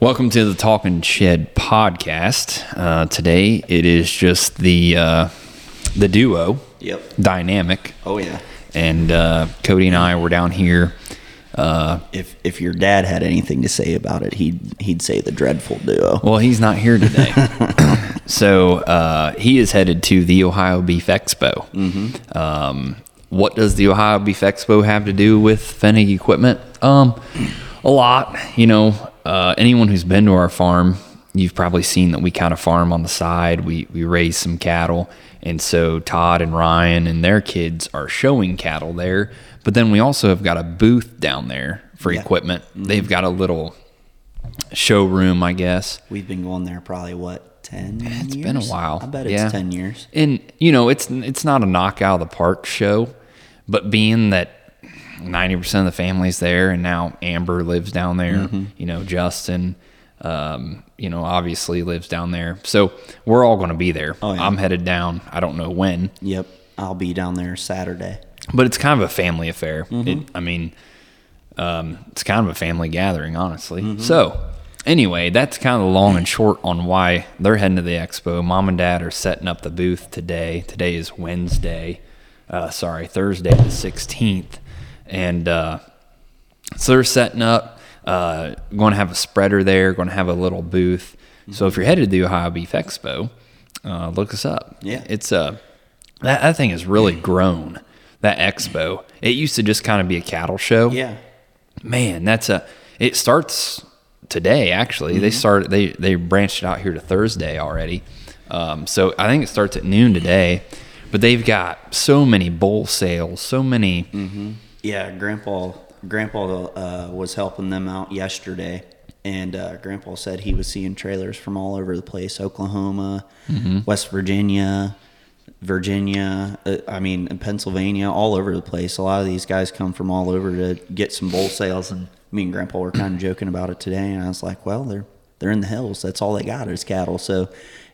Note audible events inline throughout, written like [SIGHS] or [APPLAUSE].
Welcome to the Talking Shed podcast. Uh, today it is just the uh, the duo Yep. dynamic, Oh yeah. and uh, Cody and I were down here. Uh, If if your dad had anything to say about it, he'd he'd say the dreadful duo. well, he's not here today, [LAUGHS] so uh, he is headed to the Ohio Beef Expo. Mm-hmm. Um, what does the Ohio Beef Expo have to do with Fennig equipment? Um, a lot. You know, uh, anyone who's been to our farm, you've probably seen that we kind of farm on the side. We we raise some cattle, and so Todd and Ryan and their kids are showing cattle there. But then we also have got a booth down there for Yeah. equipment. They've got a little showroom, I guess. We've been going there probably what ten It's years. been a while. I bet it's Yeah. ten years. And you know, it's it's not a knockout of the park show, but being that ninety percent of the family's there, and now Amber lives down there. Mm-hmm. You know, Justin, um, you know, obviously lives down there. So we're all going to be there. Oh, yeah. I'm headed down. I don't know when, Yep. I'll be down there Saturday. but it's kind of a family affair. Mm-hmm. It, I mean, um, it's kind of a family gathering, honestly. Mm-hmm. So, anyway, that's kind of the long and short on why they're heading to the expo. Mom and dad are setting up the booth today. Today is Wednesday, uh, sorry, Thursday the 16th. And uh, so they're setting up, uh, going to have a spreader there, going to have a little booth. So, if you're headed to the Ohio Beef Expo, uh, look us up. Yeah. It's a. That, that thing has really grown. That expo. It used to just kind of be a cattle show. Yeah. Man, that's a. It starts today. Actually, they started. They they branched out here to Thursday already. Um, so I think it starts at noon today. But they've got so many bull sales, so many. Yeah. Grandpa Grandpa uh, was helping them out yesterday, and uh, Grandpa said he was seeing trailers from all over the place: Oklahoma, Mm-hmm. West Virginia. Virginia, uh, I mean, Pennsylvania, all over the place. A lot of these guys come from all over to get some bull sales, and me and Grandpa were kind of joking about it today. And I was like, "Well, they're they're in the hills. That's all they got is cattle." So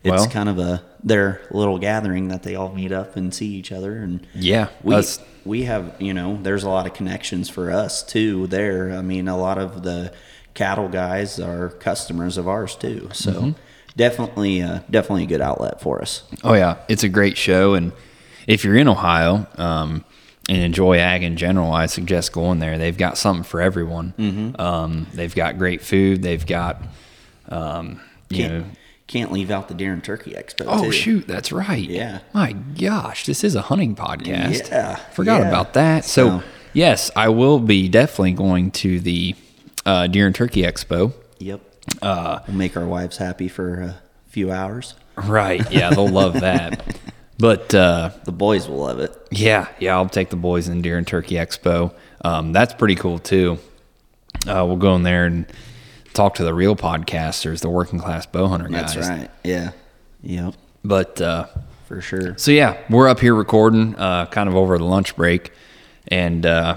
it's Well- kind of a their little gathering that they all meet up and see each other. And Yeah, we that's- we have you know there's a lot of connections for us too there. I mean, a lot of the cattle guys are customers of ours too. So. Mm-hmm. Definitely, uh, definitely a good outlet for us. Oh yeah, it's a great show, and if you're in Ohio um, and enjoy ag in general, I suggest going there. They've got something for everyone. Mm-hmm. Um, they've got great food. They've got, um, you know. Can't leave out the Deer and Turkey Expo. Oh too. shoot, that's right. Yeah. My gosh, this is a hunting podcast. Yeah, Forgot yeah. about that. So, So- yes, I will be definitely going to the uh, Deer and Turkey Expo. Yep. Uh, we'll make our wives happy for a few hours. Right. Yeah, they'll love [LAUGHS] that. But uh, The boys will love it. Yeah, yeah, I'll take the boys in Deer and Turkey Expo. Um, that's pretty cool too. Uh, we'll go in there and talk to the real podcasters, the working class bow hunter guys. That's right. Yeah. Yep. But uh, For sure. so yeah, we're up here recording, uh, kind of over the lunch break, and uh,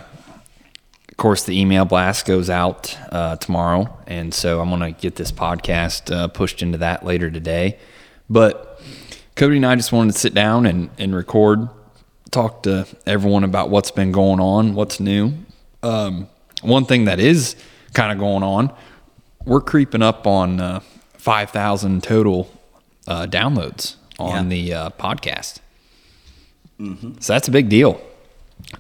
of course the email blast goes out uh, tomorrow, and so I'm gonna get this podcast uh, pushed into that later today. But Cody and I just wanted to sit down and, and record, talk to everyone about what's been going on, what's new. Um, one thing that is kind of going on, we're creeping up on uh, 5,000 total uh, downloads on Yeah. the uh, podcast. So that's a big deal.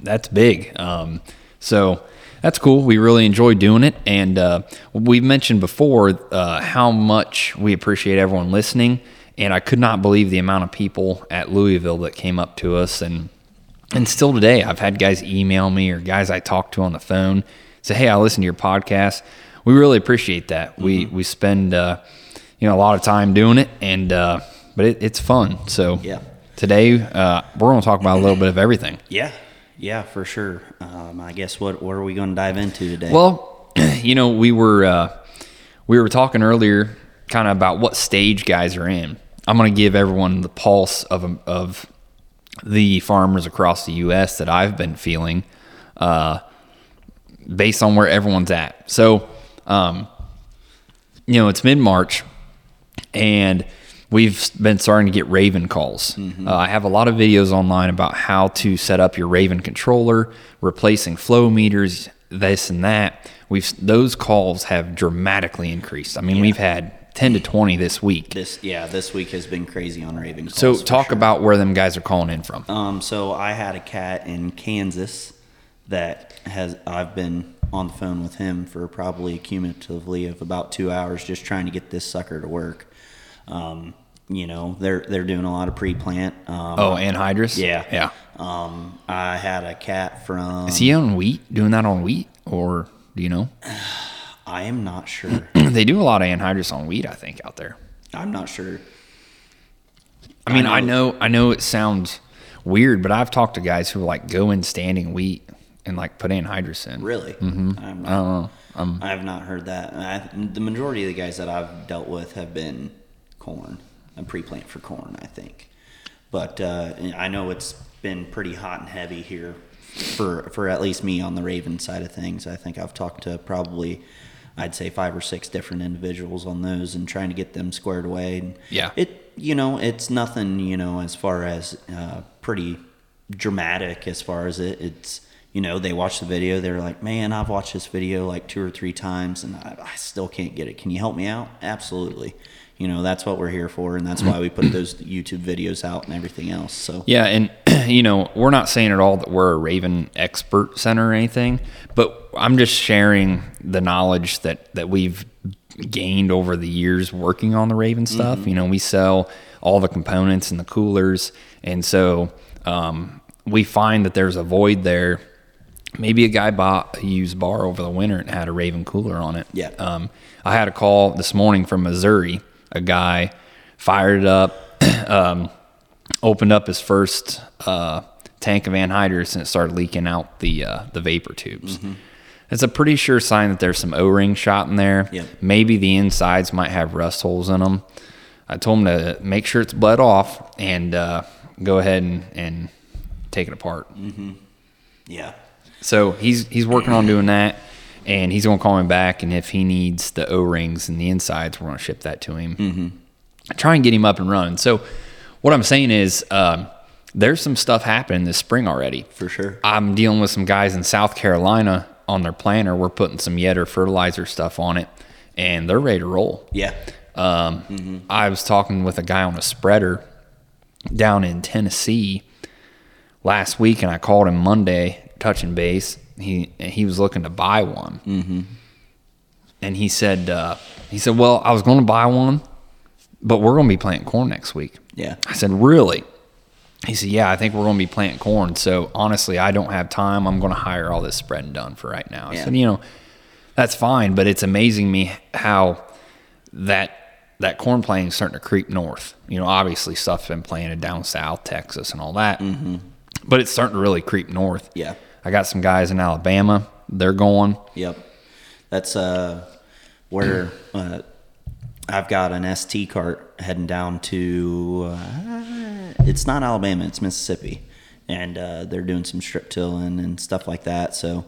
That's big. Um, so that's cool. We really enjoy doing it. And uh, we've mentioned before uh, how much we appreciate everyone listening. And I could not believe the amount of people at Louisville that came up to us. And, and still today, I've had guys email me or guys I talk to on the phone say, Hey, I listen to your podcast. We really appreciate that. We, we spend, uh, you know, a lot of time doing it and, uh, but it, it's fun. So Yeah. Today, uh, we're going to talk about a little bit of everything. Yeah. Yeah, for sure. Um, I guess what what are we going to dive into today? Well, [CLEARS THROAT] you know, we were uh, we were talking earlier, kind of about what stage guys are in. I'm going to give everyone the pulse of of the farmers across the U.S. that I've been feeling, uh, based on where everyone's at. So, um, you know, it's mid March, and we've been starting to get Raven calls. Uh, I have a lot of videos online about how to set up your Raven controller, replacing flow meters, this and that. We've those calls have dramatically increased. I mean, we've had ten to twenty this week. This yeah, this week has been crazy on Raven. Calls So talk sure. about where them guys are calling in from. Um, so I had a cat in Kansas that has I've been on the phone with him for probably cumulatively of about two hours just trying to get this sucker to work. Um, you know, they're they're doing a lot of pre-plant. Um, Oh, anhydrous. yeah, yeah. Um, I had a cat from. Is he on wheat? Doing that on wheat, or do you know? [SIGHS] I am not sure. [CLEARS THROAT] they do a lot of anhydrous on wheat. I think out there. I'm not sure. I mean, I I know, I know it sounds weird, but I've talked to guys who are like go in standing wheat and like put anhydrous in. Really? Mm-hmm. I'm I not, don't know. Um, I have not heard that. I, the majority of the guys that I've dealt with have been corn, a pre-plant for corn, I think. But uh, I know it's been pretty hot and heavy here for for at least me on the Raven side of things. I think I've talked to probably, I'd say five or six different individuals on those and trying to get them squared away. And Yeah. it you know it's nothing you know as far as uh, pretty dramatic as far as it it's you know they watch the video they're like man i've watched this video like two or three times and i, I still can't get it can you help me out absolutely you know that's what we're here for and that's why we put [CLEARS THROAT] those youtube videos out and everything else so Yeah, and [CLEARS THROAT] you know, we're not saying at all that we're a Raven expert center or anything, but I'm just sharing the knowledge that that we've gained over the years working on the Raven stuff. You know, we sell all the components and the coolers, and so um, we find that there's a void there. Maybe a guy bought a used bar over the winter and had a Raven cooler on it. Yeah. Um, I had a call this morning from Missouri. A guy fired it up. [CLEARS THROAT] um, opened up his first uh, tank of anhydrous and it started leaking out the uh, the vapor tubes. It's a pretty sure sign that there's some O-ring shot in there. Yep. Maybe the insides might have rust holes in them. I told him to make sure it's bled off and uh, go ahead and, and take it apart. yeah So he's he's working on doing that, and he's gonna call me back. And if he needs the O rings and the insides, we're gonna ship that to him. Mm-hmm. Try and get him up and running. So what I'm saying is, um, there's some stuff happening this spring already. for sure I'm dealing with some guys in South Carolina on their planter. We're putting some Yetter fertilizer stuff on it, and they're ready to roll. yeah Um, I was talking with a guy on a spreader down in Tennessee last week, and I called him Monday, touching base. He he was looking to buy one, mm-hmm. and he said, uh, he said, well, I was going to buy one, but we're going to be planting corn next week. yeah I said, really? He said, yeah, I think we're going to be planting corn. So honestly, I don't have time. I'm going to hire all this spreading done for right now. I said, you know, that's fine, but it's amazing me how that that corn planting is starting to creep north. You know, obviously stuff's been planted down south, Texas, and all that, mm-hmm. but it's starting to really creep north. Yeah. I got some guys in Alabama. They're going. Yep. That's uh where uh, I've got an ST cart heading down to uh, it's not Alabama, it's Mississippi. And uh, they're doing some strip tilling and stuff like that. So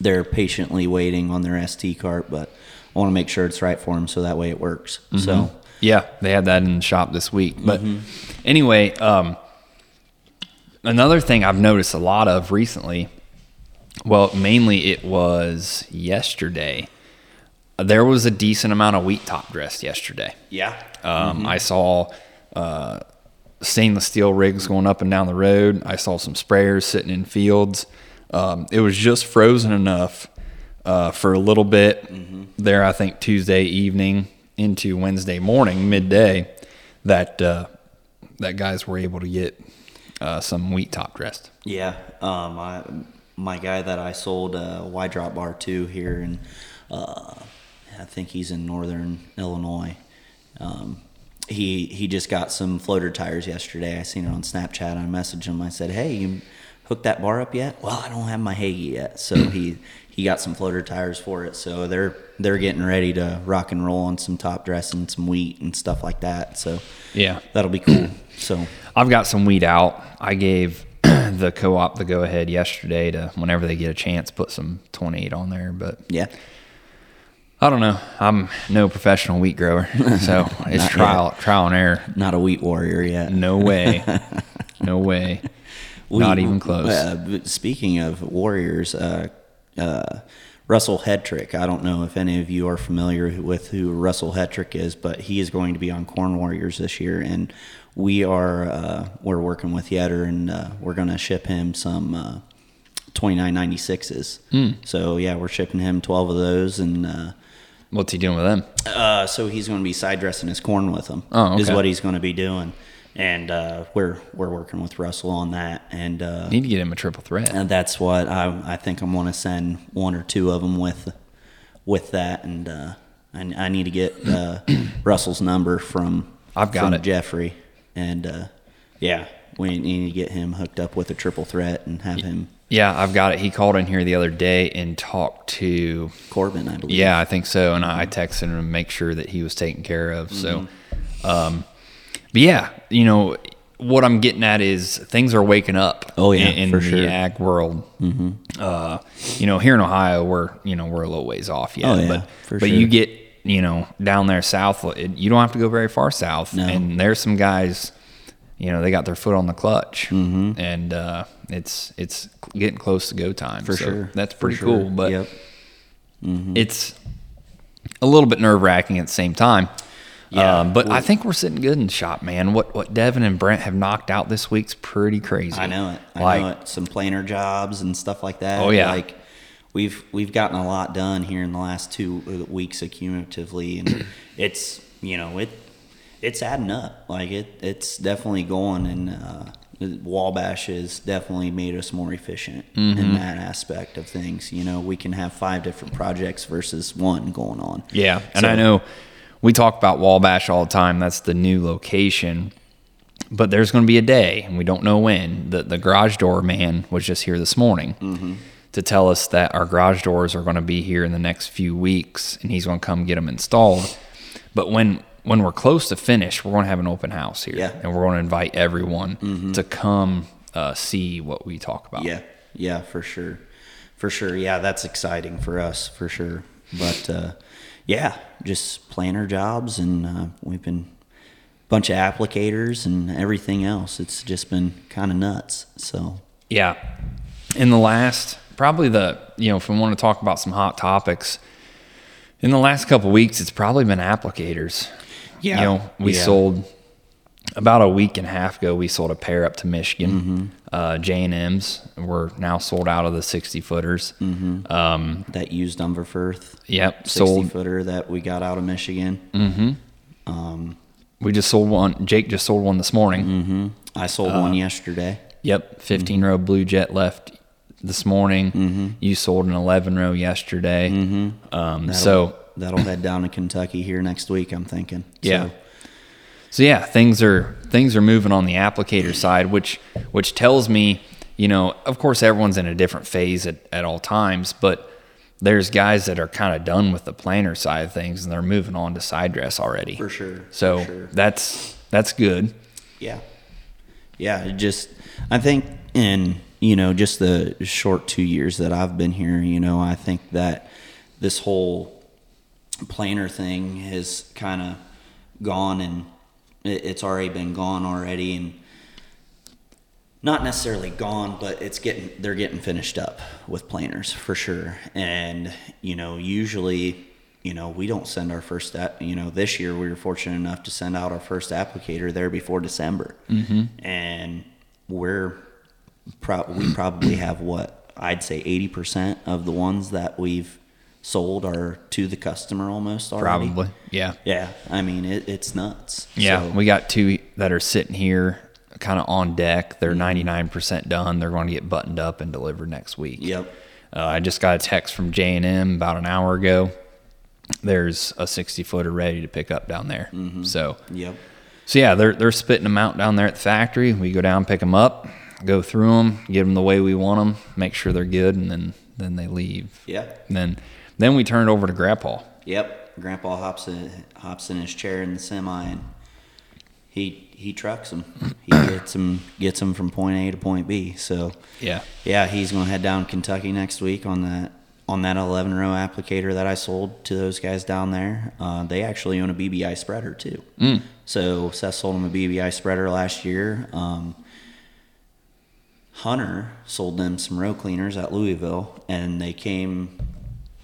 they're patiently waiting on their ST cart, but I want to make sure it's right for them so that way it works. So Yeah, they had that in the shop this week. But anyway, um, another thing I've noticed a lot of recently, well, mainly it was yesterday. There was a decent amount of wheat top dressed yesterday. yeah. Um, I saw uh, stainless steel rigs going up and down the road. I saw some sprayers sitting in fields. Um, it was just frozen enough uh, for a little bit there, I think Tuesday evening into Wednesday morning, midday, that uh, that guys were able to get uh, some wheat top dressed. Yeah, um, I, my guy that I sold a Y drop bar to here, and uh, I think he's in northern Illinois. Um, he he just got some floater tires yesterday. I seen it on Snapchat. I messaged him. I said, "Hey, you hooked that bar up yet?" Well, I don't have my Hagie yet, so he he got some floater tires for it. So they're they're getting ready to rock and roll on some top dress and some wheat and stuff like that. So Yeah. that'll be cool. [CLEARS THROAT] So I've got some wheat out. I gave [CLEARS THROAT] the co-op the go ahead yesterday to whenever they get a chance put some 28 on there, but yeah, I don't know. I'm no professional wheat grower, [LAUGHS] so it's trial trial and error. not a wheat warrior yet. No way, [LAUGHS] no way, not even close. Uh, speaking of warriors, uh, uh, Russell Hedrick. I don't know if any of you are familiar with who Russell Hedrick is, but he is going to be on Corn Warriors this year, and we are uh, we're working with Yetter, and uh, we're going to ship him some uh, 2996s. So yeah, we're shipping him 12 of those, and uh, What's he doing with them? uh, so he's going to be side dressing his corn with them. Oh, is what he's going to be doing, and uh, we're we're working with Russell on that, and uh, Need to get him a triple threat. and that's what I I think I'm going to send one or two of them with with that, and uh, I, I need to get uh, [CLEARS THROAT] Russell's number from I've got from it. Jeffrey, and uh, yeah, we need to get him hooked up with a triple threat and have him Yeah, I've got it. He called in here the other day and talked to. Corbin, I believe. Yeah, I think so. And I texted him to make sure that he was taken care of. So, um, but yeah, you know what I'm getting at is things are waking up. Oh, yeah, in, in the sure. ag world. Mm-hmm. Uh, you know, here in Ohio, we're you know we're a little ways off yet. Oh, yeah, but for but sure. you get you know down there south, it, you don't have to go very far south. No. And there's some guys. You know they got their foot on the clutch, Mm-hmm. and uh, it's it's getting close to go time. for So sure. That's pretty sure. cool. But yep. it's a little bit nerve wracking at the same time. Yeah. Um, but I think we're sitting good in the shop, man. What what Devin and Brent have knocked out this week's pretty crazy. I know it. I like, know it. Some planer jobs and stuff like that. Oh, yeah. Like we've we've gotten a lot done here in the last two weeks accumulatively, and [CLEARS THROAT] it's you know it it's adding up. Like it it's definitely going, and uh, Wabash has definitely made us more efficient Mm-hmm. in that aspect of things. You know, we can have five different projects versus one going on. Yeah, and So- I know we talk about Wabash all the time. That's the new location. But there's going to be a day, and we don't know when. The the garage door man was just here this morning Mm-hmm. to tell us that our garage doors are going to be here in the next few weeks, and he's going to come get them installed. But when when we're close to finish, we're going to have an open house here, Yeah. Mm-hmm. and we're going to invite everyone to come uh, see what we talk about. Yeah, yeah, for sure, for sure. Yeah, that's exciting for us for sure. But uh, yeah, just planner jobs, and uh, we've been a bunch of applicators and everything else. It's just been kind of nuts. So Yeah. In the last, probably the, you know, if we want to talk about some hot topics, in the last couple weeks, it's probably been applicators. Yeah. You know, we Yeah. sold about a week and a half ago, we sold a pair up to Michigan. Mm-hmm. Uh, J&M's were now sold out of the 60 footers. Mm-hmm. Um, that used Unverferth yep. sixty footer that we got out of Michigan. We just sold one. Jake just sold one this morning. Mm-hmm. I sold Uh, one yesterday. Yep, 15 row Blue Jet left this morning. Mm-hmm. You sold an 11 row yesterday. Um, That'll- so that'll head down to Kentucky here next week. I'm thinking. yeah, So, so yeah, things are things are moving on the applicator side, which which tells me, you know, of course everyone's in a different phase at, at all times, but there's guys that are kind of done with the planner side of things and they're moving on to side dress already. For sure, So for sure. that's that's good. Yeah. Yeah, just I think in, you know, just the short 2 years that I've been here, you know, I think that this whole planer thing has kind of gone and it, it's already been gone already and not necessarily gone, but it's getting they're getting finished up with planers for sure. And you know, usually, you know, we don't send our first. app- You know, this year we were fortunate enough to send out our first applicator there before December, mm-hmm. and we're pro- we probably have what I'd say eighty percent of the ones that we've sold are to the customer almost already. Probably. Yeah. Yeah, I mean it, it's nuts. Yeah, So- we got two that are sitting here kind of on deck. They're Mm-hmm. 99% done. They're going to get buttoned up and delivered next week. Yep. Uh, I just got a text from J&M about an hour ago. There's a 60 footer ready to pick up down there. Mm-hmm. So, Yep. so yeah, they're they're spitting them out down there at the factory. We go down, pick them up, go through them, get them the way we want them, make sure they're good, and then then they leave. Yep. And then then we turn it over to Grandpa. Yep, Grandpa hops in, hops in his chair in the semi and he he trucks him. He [COUGHS] gets him gets him from point A to point B. So Yeah. yeah, he's gonna head down Kentucky next week on that on that 11 row applicator that I sold to those guys down there. Uh, they actually own a BBI spreader too. Mm. So Seth sold him a BBI spreader last year. Um, Hunter sold them some row cleaners at Louisville, and they came.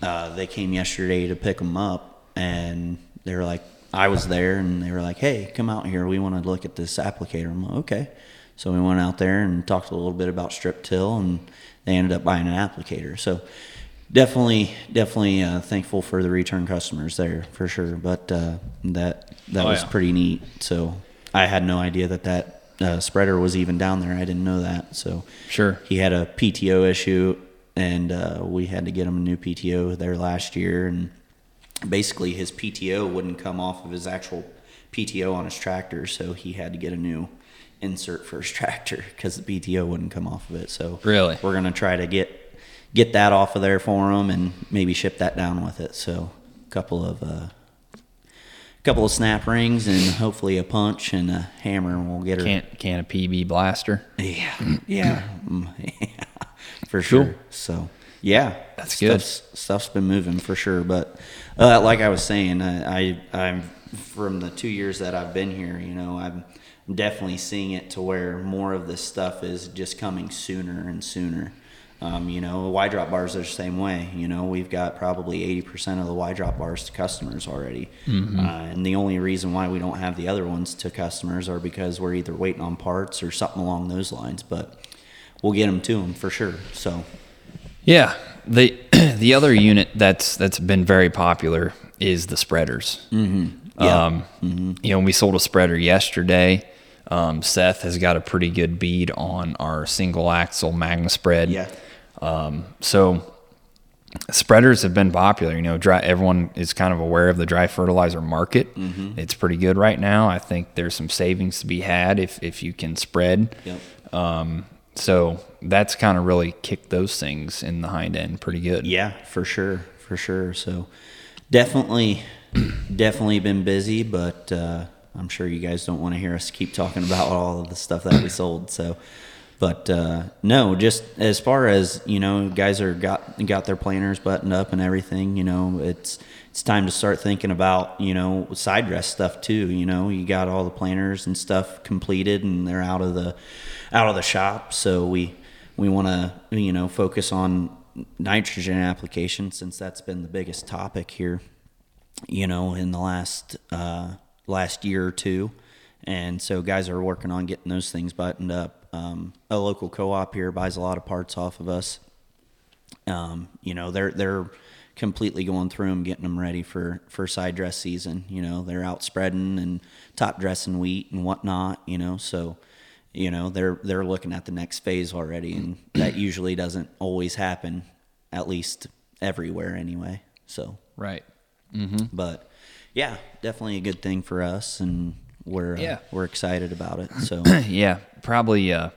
Uh, they came yesterday to pick them up, and they were like, I was there, and they were like, "Hey, come out here. We want to look at this applicator." I'm like, "Okay." So we went out there and talked a little bit about strip till, and they ended up buying an applicator. So definitely, definitely uh, thankful for the return customers there for sure. But uh, that that Oh, was yeah. pretty neat. So I had no idea that that uh, spreader was even down there. I didn't know that. So Sure. he had a PTO issue, and uh, we had to get him a new PTO there last year. And basically, his PTO wouldn't come off of his actual PTO on his tractor, so he had to get a new insert for his [LAUGHS] tractor because the PTO wouldn't come off of it. So Really? we're gonna try to get get that off of there for him and maybe ship that down with it. So a couple of uh, couple of snap rings and hopefully a punch and a hammer, and we'll get her. Can can a PB blaster? Yeah, yeah, Mm, [LAUGHS] yeah, for sure. Cool. So yeah, That's good. stuff's, Stuff's been moving for sure, but uh, like I was saying, I, I I'm from the two years that I've been here, you know, I'm definitely seeing it to where more of this stuff is just coming sooner and sooner. Um, you know, Y drop bars are the same way. You know, we've got probably 80% of the Y drop bars to customers already. Mm-hmm. Uh, and the only reason why we don't have the other ones to customers are because we're either waiting on parts or something along those lines. But we'll get them to them for sure. So, Yeah. The [CLEARS THROAT] the other unit that's that's been very popular is the spreaders. Mm-hmm. Yeah. Um, You know, we sold a spreader yesterday. Um, Seth has got a pretty good bead on our single axle Magna spread. yeah. Um, so spreaders have been popular. You know, dry, everyone is kind of aware of the dry fertilizer market. Mm-hmm. It's pretty good right now. I think there's some savings to be had if if you can spread. Yep. Um, so that's kind of really kicked those things in the hind end pretty good. Yeah, for sure, for sure. So definitely, [CLEARS THROAT] definitely been busy, but uh, I'm sure you guys don't want to hear us keep talking about all of the stuff that we [CLEARS THROAT] sold. So, but uh, no, just as far as you know, guys are got got their planners buttoned up and everything. You know, it's it's time to start thinking about you know side dress stuff too. You know, you got all the planners and stuff completed, and they're out of the out of the shop. So we we want to you know focus on nitrogen application since that's been the biggest topic here you know in the last uh, last year or two. And so guys are working on getting those things buttoned up. Um, a local co-op here buys a lot of parts off of us. Um, you know they're they're completely going through them getting them ready for for side dress season. You know they're out spreading and top dressing wheat and whatnot you know so you know they're they're looking at the next phase already and that usually doesn't always happen at least everywhere anyway so Right. mm-hmm. but yeah definitely a good thing for us and we're uh, Yeah. we're excited about it so [CLEARS THROAT] yeah, probably. Uh,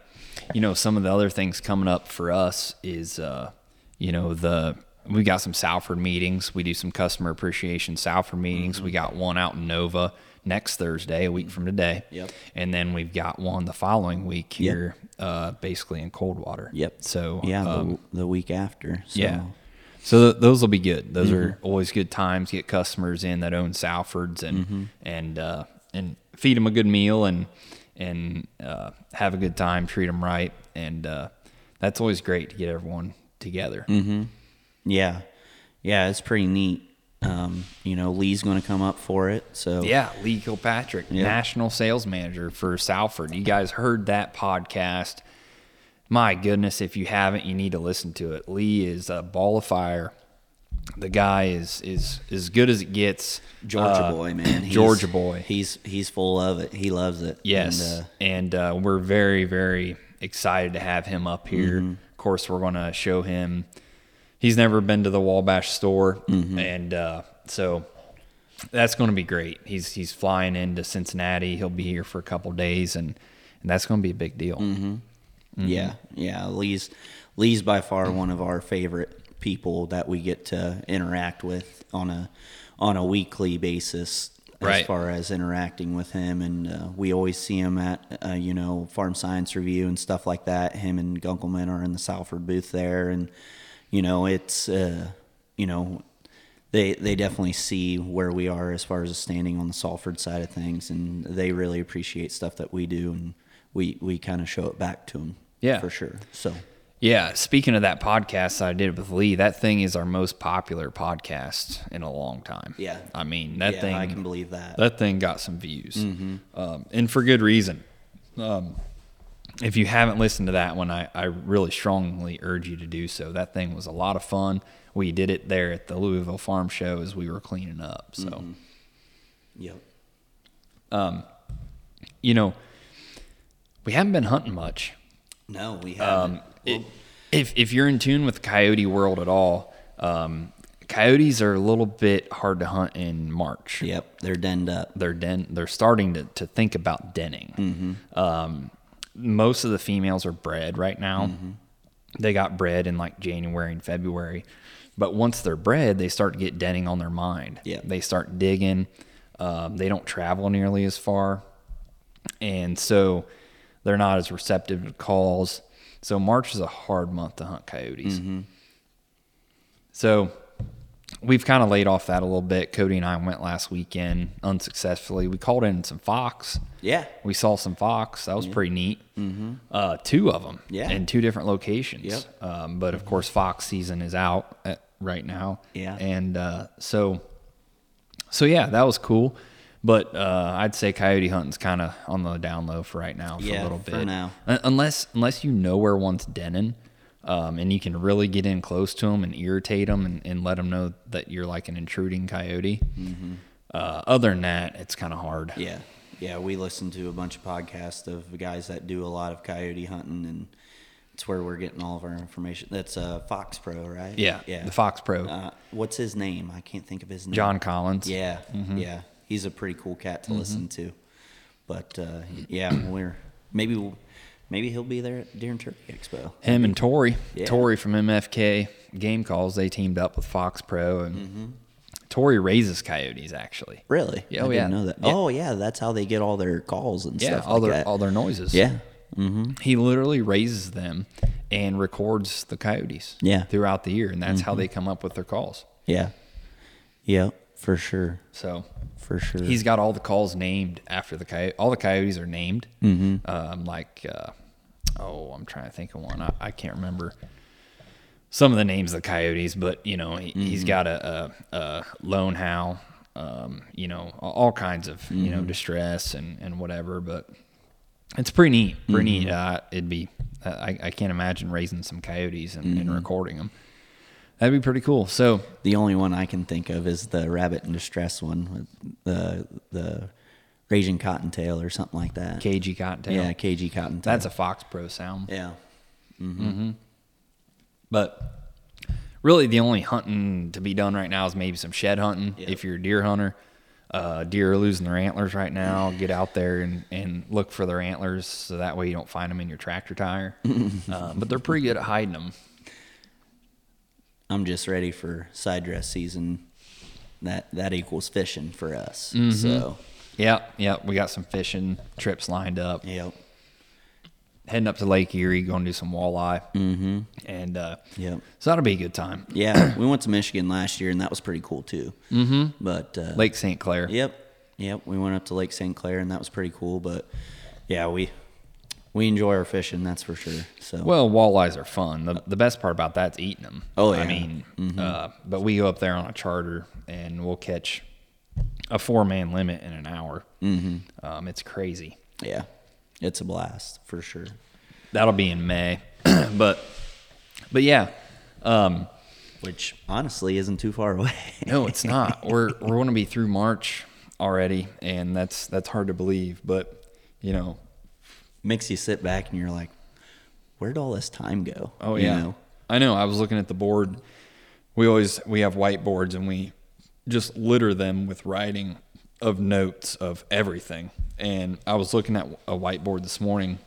you know, some of the other things coming up for us is, uh, you know, the we got some Salford meetings. We do some customer appreciation Salford meetings. Mm-hmm. We got one out in Nova next Thursday, a week from today. Yep. And then we've got one the following week here, uh, basically in Coldwater. yep So yeah um, the, the week after so yeah. So th- those will be good. Those are Mm-hmm. always good times. Get customers in that own Salfords and Mm-hmm. and uh, and feed them a good meal and and uh, have a good time. Treat them right, and uh, that's always great to get everyone together. Mm-hmm. Yeah, yeah, it's pretty neat. Um, you know, Lee's going to come up for it, so Yeah, Lee Kilpatrick, Yeah. national sales manager for Salford. You guys heard that podcast. My goodness, if you haven't, you need to listen to it. Lee is a ball of fire. The guy is is as good as it gets. Georgia Uh, boy, man, [CLEARS THROAT] He's- Georgia boy. He's he's full of it. He loves it. Yes, and, uh, and, uh, we're very, very excited to have him up here. Mm-hmm. Of course, we're going to show him. He's never been to the Wabash store, Mm-hmm. and uh, so that's going to be great. He's he's flying into Cincinnati. He'll be here for a couple days, and and that's going to be a big deal. Mm-hmm. Mm-hmm. Yeah, yeah. Lee's Lee's by far one of our favorite people that we get to interact with on a on a weekly basis. As Right. far as interacting with him, and uh, we always see him at uh, you know Farm Science Review and stuff like that. Him and Gunkelman are in the Salford booth there, and you know it's uh, you know they they definitely see where we are as far as standing on the Salford side of things, and they really appreciate stuff that we do, and we we kind of show it back to them. Yeah. for sure. So Yeah, speaking of that podcast I did with Lee, that thing is our most popular podcast in a long time. Yeah. I mean that yeah, thing. I can believe that. that thing got some views, um, and for good reason. Um, if you haven't listened to that one, I, I really strongly urge you to do so. That thing was a lot of fun. We did it there at the Louisville Farm Show as we were cleaning up. So, Yep. Um, you know, we haven't been hunting much. No, we haven't. Um, it, if if you're in tune with the coyote world at all, um, coyotes are a little bit hard to hunt in March. yep, they're denned up. They're den. They're starting to, to think about denning. Um, most of the females are bred right now. They got bred in like January and February, but once they're bred, they start to get denning on their mind. Yeah. they start digging. Um, they don't travel nearly as far, and so they're not as receptive to calls. So March is a hard month to hunt coyotes. So we've kind of laid off that a little bit. Cody and I went last weekend unsuccessfully. We called in some fox. Yeah. We saw some fox. That was pretty neat. Mm-hmm. Uh, two of them. Yeah. In two different locations. Yep. Um, but of course, fox season is out at, right now. Yeah. And uh, so, so yeah, that was cool. But uh, I'd say coyote hunting's kind of on the down low for right now for Yeah, a little bit. for now. Unless unless you know where one's denning, um, and you can really get in close to them and irritate them and, and let them know that you're like an intruding coyote. Uh, other than that, it's kind of hard. Mm-hmm. Yeah. Yeah, we listen to a bunch of podcasts of guys that do a lot of coyote hunting, and it's where we're getting all of our information. That's uh, Fox Pro, right? Yeah, Yeah. the Fox Pro. Uh, what's his name? I can't think of his name. John Collins. Yeah. Mm-hmm. Yeah. He's a pretty cool cat to listen to. But uh, [CLEARS THROAT] yeah, we're maybe we'll, maybe he'll be there at Deer and Turkey Expo. Him and Tori. Yeah. Tori from MFK Game Calls, they teamed up with Fox Pro and Mm-hmm. Tori raises coyotes actually. Really? Yeah, I oh, didn't yeah. know that. Yeah. Oh yeah, that's how they get all their calls and Yeah, stuff all like their that. all their noises. yeah. Mm-hmm. He literally raises them and records the coyotes. Yeah. Mm-hmm. Throughout the year, and that's how they come up with their calls. Yeah. Yeah, for sure. So For sure. he's got all the calls named after the coyote. All the coyotes are named. Mm-hmm. Um, like, uh, oh, I'm trying to think of one. I, I can't remember some of the names of the coyotes, but you know, he, he's got a, a, a lone howl. Um, you know, all kinds of you know distress and and whatever. But it's pretty neat. Pretty neat. Uh, it'd be. Uh, I, I can't imagine raising some coyotes and, and recording them. That'd be pretty cool. So the only one I can think of is the rabbit in distress one the the raging cottontail or something like that. KG Cottontail. Yeah, KG cottontail. That's a Fox Pro sound. yeah. Mm-hmm. But really, the only hunting to be done right now is maybe some shed hunting. Yep. If you're a deer hunter, uh, deer are losing their antlers right now. [LAUGHS] Get out there and, and look for their antlers so that way you don't find them in your tractor tire. [LAUGHS] uh, but they're pretty good at hiding them. I'm just ready for side dress season. That that equals fishing for us. Mm-hmm. So Yep, yep. We got some fishing trips lined up. yep. Heading up to Lake Erie, going to do some walleye. Mm-hmm. And uh, Yep. so that'll be a good time. Yeah, [CLEARS THROAT] we went to Michigan last year and that was pretty cool too. Mm-hmm. But uh, Lake St. Clair. Yep, yep. We went up to Lake St. Clair and that was pretty cool. But yeah, we we enjoy our fishing. That's for sure. So Well, walleyes are fun. The, the best part about that's eating them. Oh, yeah. I mean, uh, but we go up there on a charter and we'll catch a four man limit in an hour. Mm-hmm. Um, it's crazy. yeah, it's a blast for sure. That'll be in May, [CLEARS THROAT] but but yeah, um, Which honestly isn't too far away. [LAUGHS] no, it's not. we're we're going to be through March already, and that's that's hard to believe. But you know, Makes you sit back and you're like, where'd all this time go? Oh You yeah, know? I know. I was looking at the board. We always we have whiteboards and we just litter them with writing of notes of everything. And I was looking at a whiteboard this morning,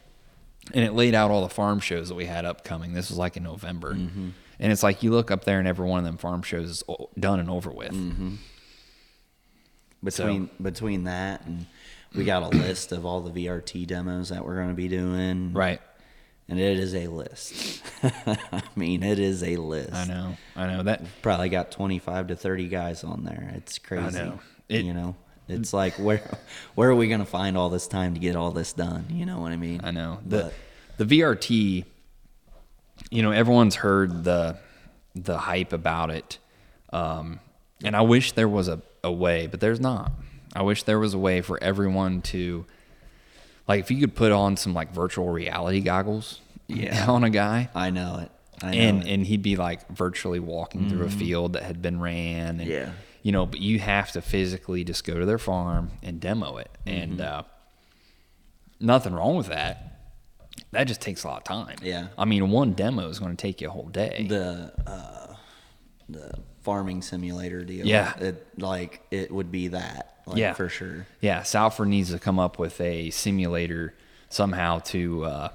and it laid out all the farm shows that we had upcoming. This was like in November, Mm-hmm. and it's like you look up there and every one of them farm shows is done and over with. Mm-hmm. Between between that and we got a list of all the VRT demos that we're going to be doing. Right. And it is a list. [LAUGHS] I mean, it is a list. I know. I know that. Probably got 25 to 30 guys on there. It's crazy. I know. It- you know, it's like where where are we going to find all this time to get all this done? You know what I mean? I know. The But- the VRT, you know, everyone's heard the the hype about it, um, and I wish there was a, a way, but there's not. I wish there was a way for everyone to, like, if you could put on some like virtual reality goggles, Yeah. [LAUGHS] on a guy, I know it. I know and it. and he'd be like virtually walking through a field that had been ran, and Mm-hmm. Yeah. you know, but you have to physically just go to their farm and demo it, Mm-hmm. and uh, nothing wrong with that. That just takes a lot of time. Yeah. I mean, one demo is going to take you a whole day. the uh, the farming simulator deal. Yeah. it, like it would be that. Like, Yeah. for sure. Yeah, Salford needs to come up with a simulator somehow to. Uh,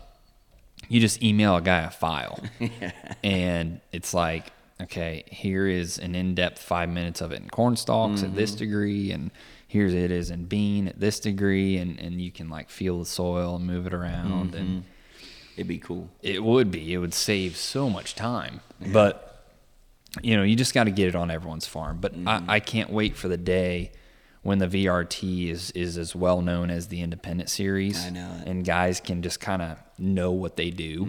you just email a guy a file, [LAUGHS] and it's like, okay, here is an in-depth five minutes of it in corn stalks at this degree, and here's it is in bean at this degree, and and you can like feel the soil and move it around, and It'd be cool. it would be. It would save so much time. But you know, you just got to get it on everyone's farm. But I, I can't wait for the day when the VRT is is as well known as the Independent Series. I know it. And guys can just kind of know what they do.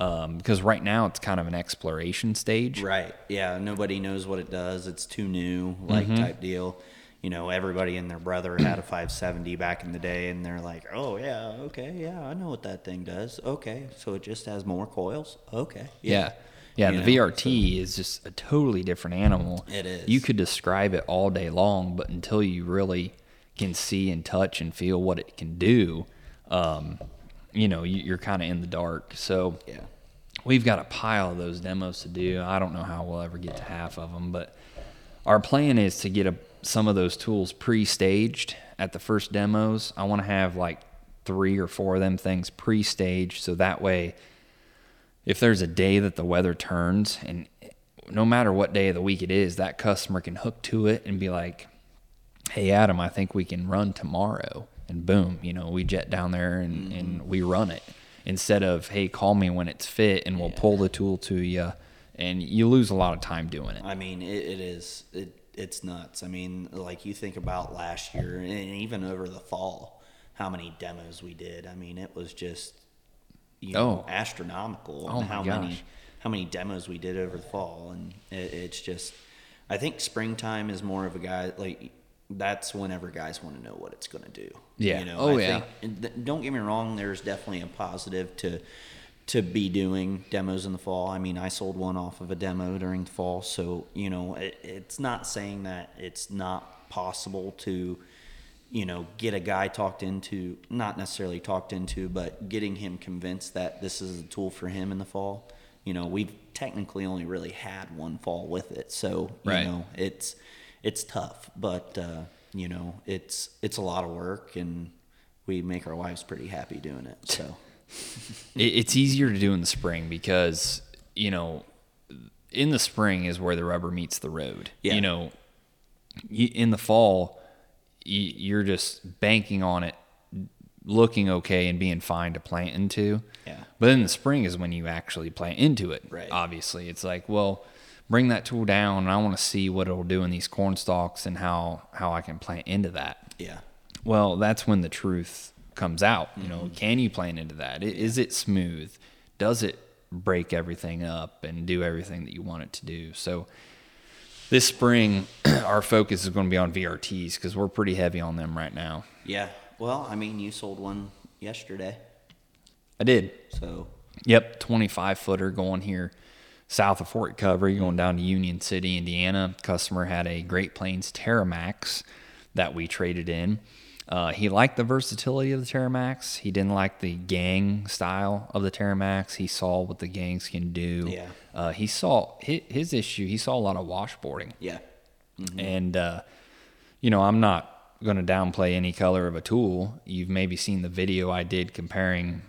Um, because right now it's kind of an exploration stage. Right. Yeah. Nobody knows what it does. It's too new, like Mm-hmm. type deal. You know, everybody and their brother had a 570 back in the day, and they're like, "Oh yeah, okay, yeah, I know what that thing does. Okay, so it just has more coils. Okay, Yeah. Yeah, You the know, VRT is just a totally different animal. It is. You could describe it all day long, but until you really can see and touch and feel what it can do, um, you know, you, you're kind of in the dark. So Yeah. we've got a pile of those demos to do. I don't know how we'll ever get to half of them, but our plan is to get a, some of those tools pre-staged at the first demos. I want to have like three or four of them things pre-staged, so that way, if there's a day that the weather turns, and no matter what day of the week it is, that customer can hook to it and be like, "Hey, Adam, I think we can run tomorrow." And boom, you know, we jet down there and, mm-hmm. and we run it instead of, "Hey, call me when it's fit, and we'll pull the tool to you." And you lose a lot of time doing it. I mean, it, it is it it's nuts. I mean, like you think about last year and even over the fall, how many demos we did. I mean, it was just you oh. know Oh. astronomical. Oh how gosh. many how many demos we did over the fall, and it, it's just. I think springtime is more of a guy like that's whenever guys want to know what it's going to do. Yeah. You know, Oh, I yeah. think- don't get me wrong. There's definitely a positive to to be doing demos in the fall. I mean, I sold one off of a demo during the fall, so you know, it, it's not saying that it's not possible to, you know, get a guy talked into, not necessarily talked into, but getting him convinced that this is a tool for him in the fall. You know, we've technically only really had one fall with it, so you Right. know, it's it's tough, but uh, you know, it's it's a lot of work, and we make our wives pretty happy doing it. So [LAUGHS] it's easier to do in the spring because you know in the spring is where the rubber meets the road Yeah. you know in the fall you're just banking on it looking okay and being fine to plant into Yeah. but in the spring is when you actually plant into it Right. obviously it's like well bring that tool down and i want to see what it'll do in these corn stalks and how how i can plant into that yeah, well, that's when the truth comes out. You know, mm-hmm. can you plant into that? Is it smooth? Does it break everything up and do everything that you want it to do? So this spring, [CLEARS THROAT] our focus is going to be on VRTs because we're pretty heavy on them right now. yeah. Well, I mean, you sold one yesterday, I did. so Yep, 25 footer going here south of Fort Recovery, going down to Union City, Indiana. Customer had a Great Plains Terramax that we traded in. Uh, he liked the versatility of the Terramax. He didn't like the gang style of the Terramax. He saw what the gangs can do. Yeah. Uh, he saw his, his issue. He saw a lot of washboarding. yeah, And, uh, you know, I'm not going to downplay any color of a tool. You've maybe seen the video I did comparing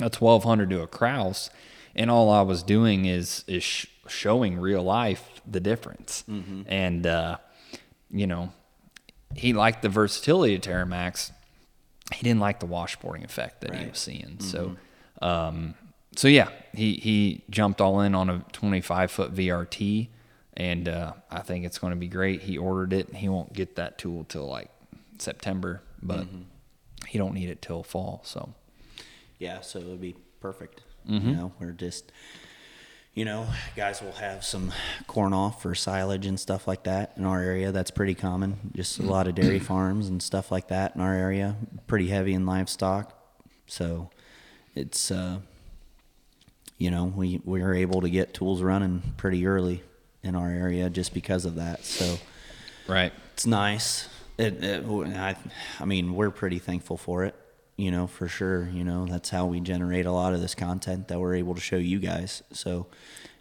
a 1200 to a Krause. And all I was doing is, is sh- showing real life the difference. And, uh, you know, he liked the versatility of Terramax. He didn't like the washboarding effect that he was seeing. So, um, so yeah, he, he jumped all in on a 25 foot VRT, and uh, I think it's going to be great. He ordered it. and He won't get that tool till like September, but he don't need it till fall. So yeah. So it'll be perfect. You know, we're just, you know, guys will have some corn off for silage and stuff like that in our area. That's pretty common. Just a lot of dairy farms and stuff like that in our area. Pretty heavy in livestock, so it's, uh, you know, we we are able to get tools running pretty early in our area just because of that. So Right. it's nice. It, it, I, I mean, we're pretty thankful for it, you know, for sure. You know, that's how we generate a lot of this content that we're able to show you guys. So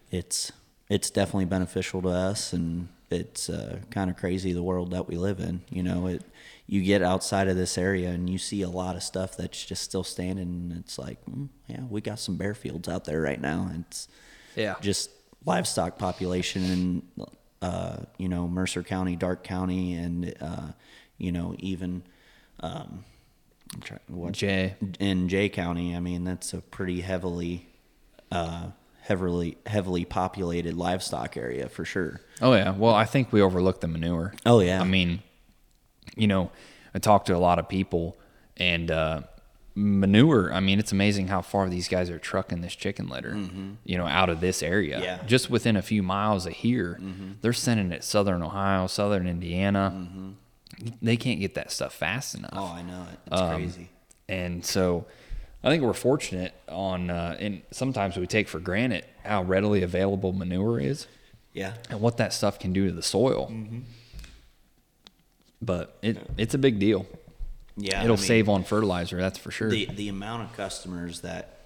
it's it's definitely beneficial to us, and it's uh, kind of crazy the world that we live in. You know, it you get outside of this area and you see a lot of stuff that's just still standing. And it's like, mm, yeah, we got some bare fields out there right now. It's Yeah. just livestock population in uh, you know Mercer County, Darke County, and uh, you know even um, what Jay. in Jay County. I mean that's a pretty heavily uh, heavily heavily populated livestock area for sure. Oh yeah. Well, I think we overlook the manure. Oh, yeah. I mean, you know, I talk to a lot of people, and uh, manure. I mean, it's amazing how far these guys are trucking this chicken litter. You know, out of this area. Mm-hmm. Yeah. Mm-hmm. Just within a few miles of here, they're sending it southern Ohio, southern Indiana. They can't get that stuff fast enough. Oh, I know it. It's Um, crazy. And so I think we're fortunate on, uh, and sometimes we take for granted how readily available manure is Yeah. and what that stuff can do to the soil. Mm-hmm. But it, it's a big deal. Yeah. It'll I mean, save on fertilizer, that's for sure. the the amount of customers that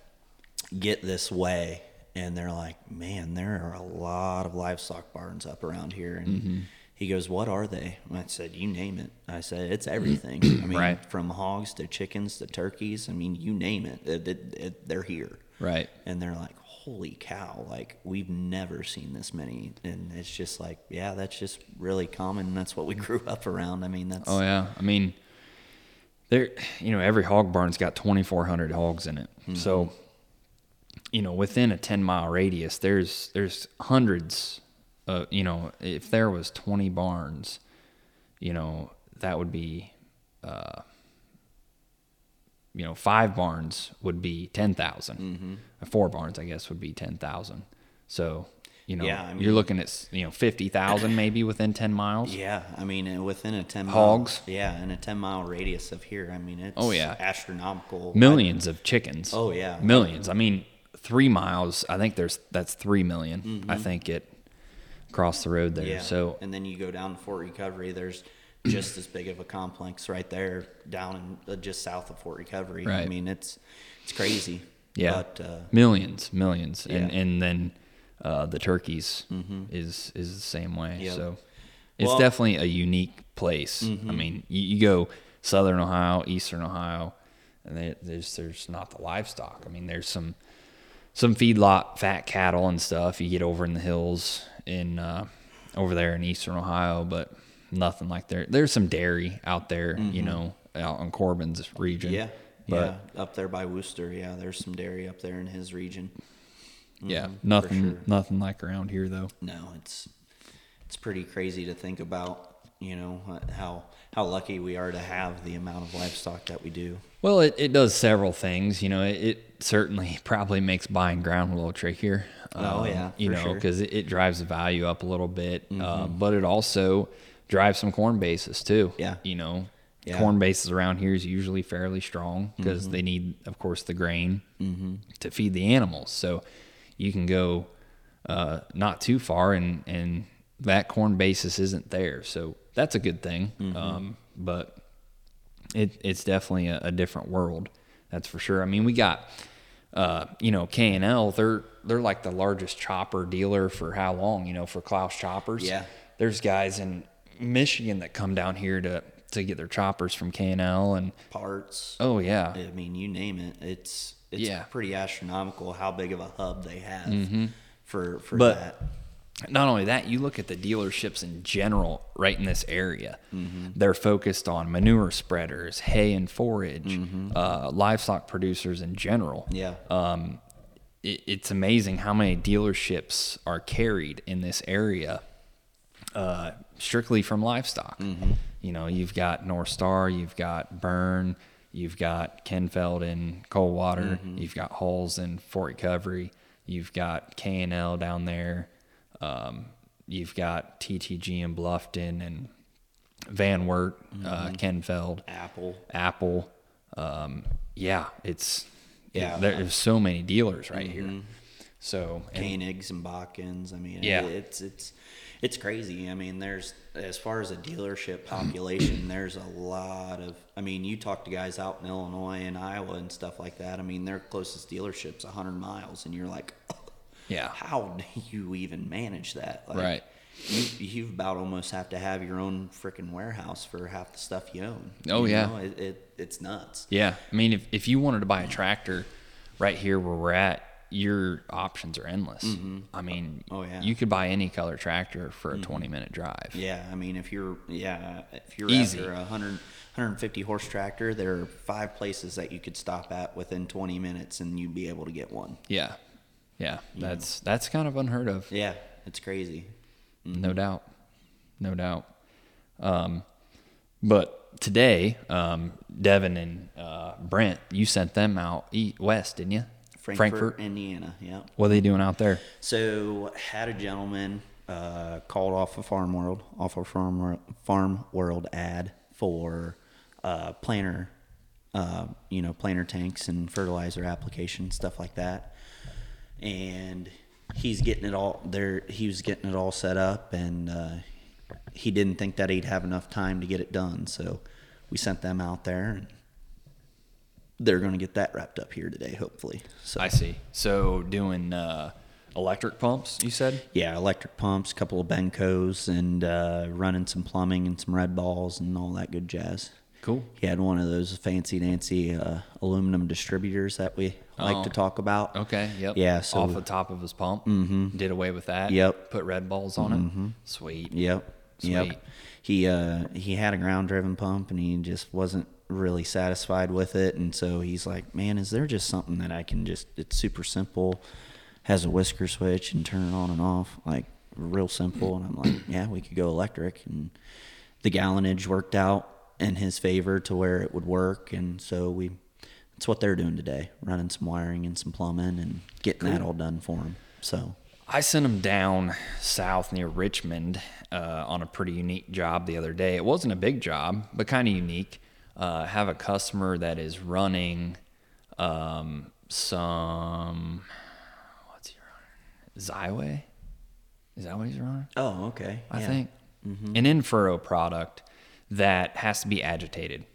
get this way and they're like, man, there are a lot of livestock barns up around here, and Mm-hmm. He goes, what are they? And I said, you name it. I said, it's [CLEARS THROAT] everything. I mean, Right. from hogs to chickens to turkeys. I mean, you name it, it, it, it they're here. right. And they're like, holy cow, like we've never seen this many. And it's just like, yeah, that's just really common. That's what we grew up around. I mean, that's, Oh yeah. I mean, there. You know, every hog barn's got twenty four hundred hogs in it. Mm-hmm. So, you know, within a ten mile radius, there's there's hundreds. Uh, you know, if there was twenty barns, you know, that would be. Uh, you know, five barns would be ten Mm-hmm. Four barns, I guess, would be ten thousand. So, you know, Yeah, I you're looking at you know fifty thousand [COUGHS] maybe within ten miles. Yeah, I mean, uh, within a ten mile, Hogs? Yeah, in a ten mile radius of here, I mean, it's Oh, yeah. astronomical. millions of chickens. Oh, yeah. millions. I mean, three miles. I think there's that's three million, I think it across the road there. Mm-hmm. Yeah. So and then you go down to Fort Recovery. There's [CLEARS THROAT] just as big of a complex right there, down in uh, just south of Fort Recovery. I mean, it's it's crazy. yeah, but uh, millions, millions, and Yeah. Mm-hmm. and then uh, the turkeys is is the same way. Yep. So it's Well- definitely a unique place. I mean, you, you go southern Ohio, eastern Ohio, and they, there's there's not the livestock. I mean, there's some some feedlot fat cattle and stuff. You get over in the hills in uh, over there in eastern Ohio, but nothing like there. There's some dairy out there, you know, out in Corbin's region. yeah, but yeah, up there by Wooster. Yeah, there's some dairy up there in his region. yeah, Mhm, for nothing sure. nothing like around here though. no, it's it's pretty crazy to think about. You know uh, how how lucky we are to have the amount of livestock that we do. Well, it, it does several things. You know, it, it certainly [LAUGHS] probably makes buying ground a little trickier. Oh, um, yeah, you know, sure. because it, it drives the value up a little bit, uh, Mm-hmm. but it also drives some corn bases too. Yeah. you know, Yeah. Mm-hmm. corn bases around here is usually fairly strong because they need, of course, the grain to feed the animals. So you can go uh, not too far, and and that corn basis isn't there. So that's a good thing. Mm-hmm. Um, but it, it's definitely a, a different world. That's for sure. I mean, we got, uh, you know, K and L. They're they're like the largest chopper dealer for how long? You know, for Claas choppers. Yeah. There's guys in Michigan that come down here to to get their choppers from K and L, and Parts. oh yeah, I mean, you name it. It's it's Yeah. pretty astronomical how big of a hub they have for for Mm-hmm. But- that. Not only that, you look at the dealerships in general right in this area. Mm-hmm. They're focused on manure spreaders, hay and forage, Mm-hmm. uh, livestock producers in general. Yeah. Um, it, it's amazing how many dealerships are carried in this area uh, strictly from livestock. Mm-hmm. You know, you've got North Star, you've got Burn, You've got Kenn-Feld in Coldwater. You've got Halls in Fort Recovery. You've got K and L down there. Um, you've got TTG and Bluffton and Van Wert, uh, Kenn-Feld, Apple. Apple. Um, yeah, it's Yeah. yeah. There's so many dealers right here. So and- Koenigs and Botkins. I mean, Yeah. it's it's it's crazy. I mean, there's as far as a dealership [CLEARS THROAT] population, there's a lot of. I mean, you talk to guys out in Illinois and Iowa and stuff like that. I mean, their closest dealership's hundred miles, and you're like, Yeah. how [LAUGHS] do you even manage that? Like, Right. You you about almost have to have your own freaking warehouse for half the stuff you own. Oh, You yeah. know, it, it it's nuts. Yeah, I mean, if if you wanted to buy a tractor right here where we're at, your options are endless. Mm-hmm. I mean, Oh, yeah. you could buy any color tractor for a mm-hmm. twenty minute drive. Yeah, I mean, if you're yeah, if you're Easy. after a 100, 150 horse tractor, there are five places that you could stop at within 20 minutes, and you'd be able to get one. yeah, yeah. That's that's kind of unheard of, Yeah, it's crazy. no doubt, no doubt. Um, but today, um, Devin and uh, Brent, you sent them out east, west, didn't you? Frankfurt, Indiana. Yeah. What are they doing out there? So had a gentleman uh, called off of Farm World, off of Farm Farm World ad for uh, planter, uh, you know, planter tanks and fertilizer application stuff like that. And he's getting it all there. He was getting it all set up, and uh, he didn't think that he'd have enough time to get it done. So we sent them out there, and they're going to get that wrapped up here today, hopefully. So I see. So doing uh, electric pumps, you said? Yeah, electric pumps, a couple of Bencos, and uh, running some plumbing and some red balls and all that good jazz. Cool. He had one of those fancy dancy uh, aluminum distributors that we like Oh. to talk about. Okay. Yep. Yeah, so- off the top of his pump. Mm-hmm. Did away with that. Yep. Put red balls on it. Sweet. Yep. Sweet. Yep. He uh, he had a ground driven pump and he just wasn't really satisfied with it, and so he's like, "Man, is there just something that I can just? It's super simple, has a whisker switch and turn it on and off, like real simple." And I'm like, "Yeah, we could go electric." And the gallonage worked out in his favor to where it would work, and so we. That's what they're doing today, running some wiring and some plumbing and getting that all done for him. So I sent him down south near Richmond uh, on a pretty unique job the other day. It wasn't a big job, but kind of unique. Uh, have a customer that is running um, some what's he running? Xyway. Is that what he's running? Oh, okay. I Yeah. think an infurrow product that has to be agitated.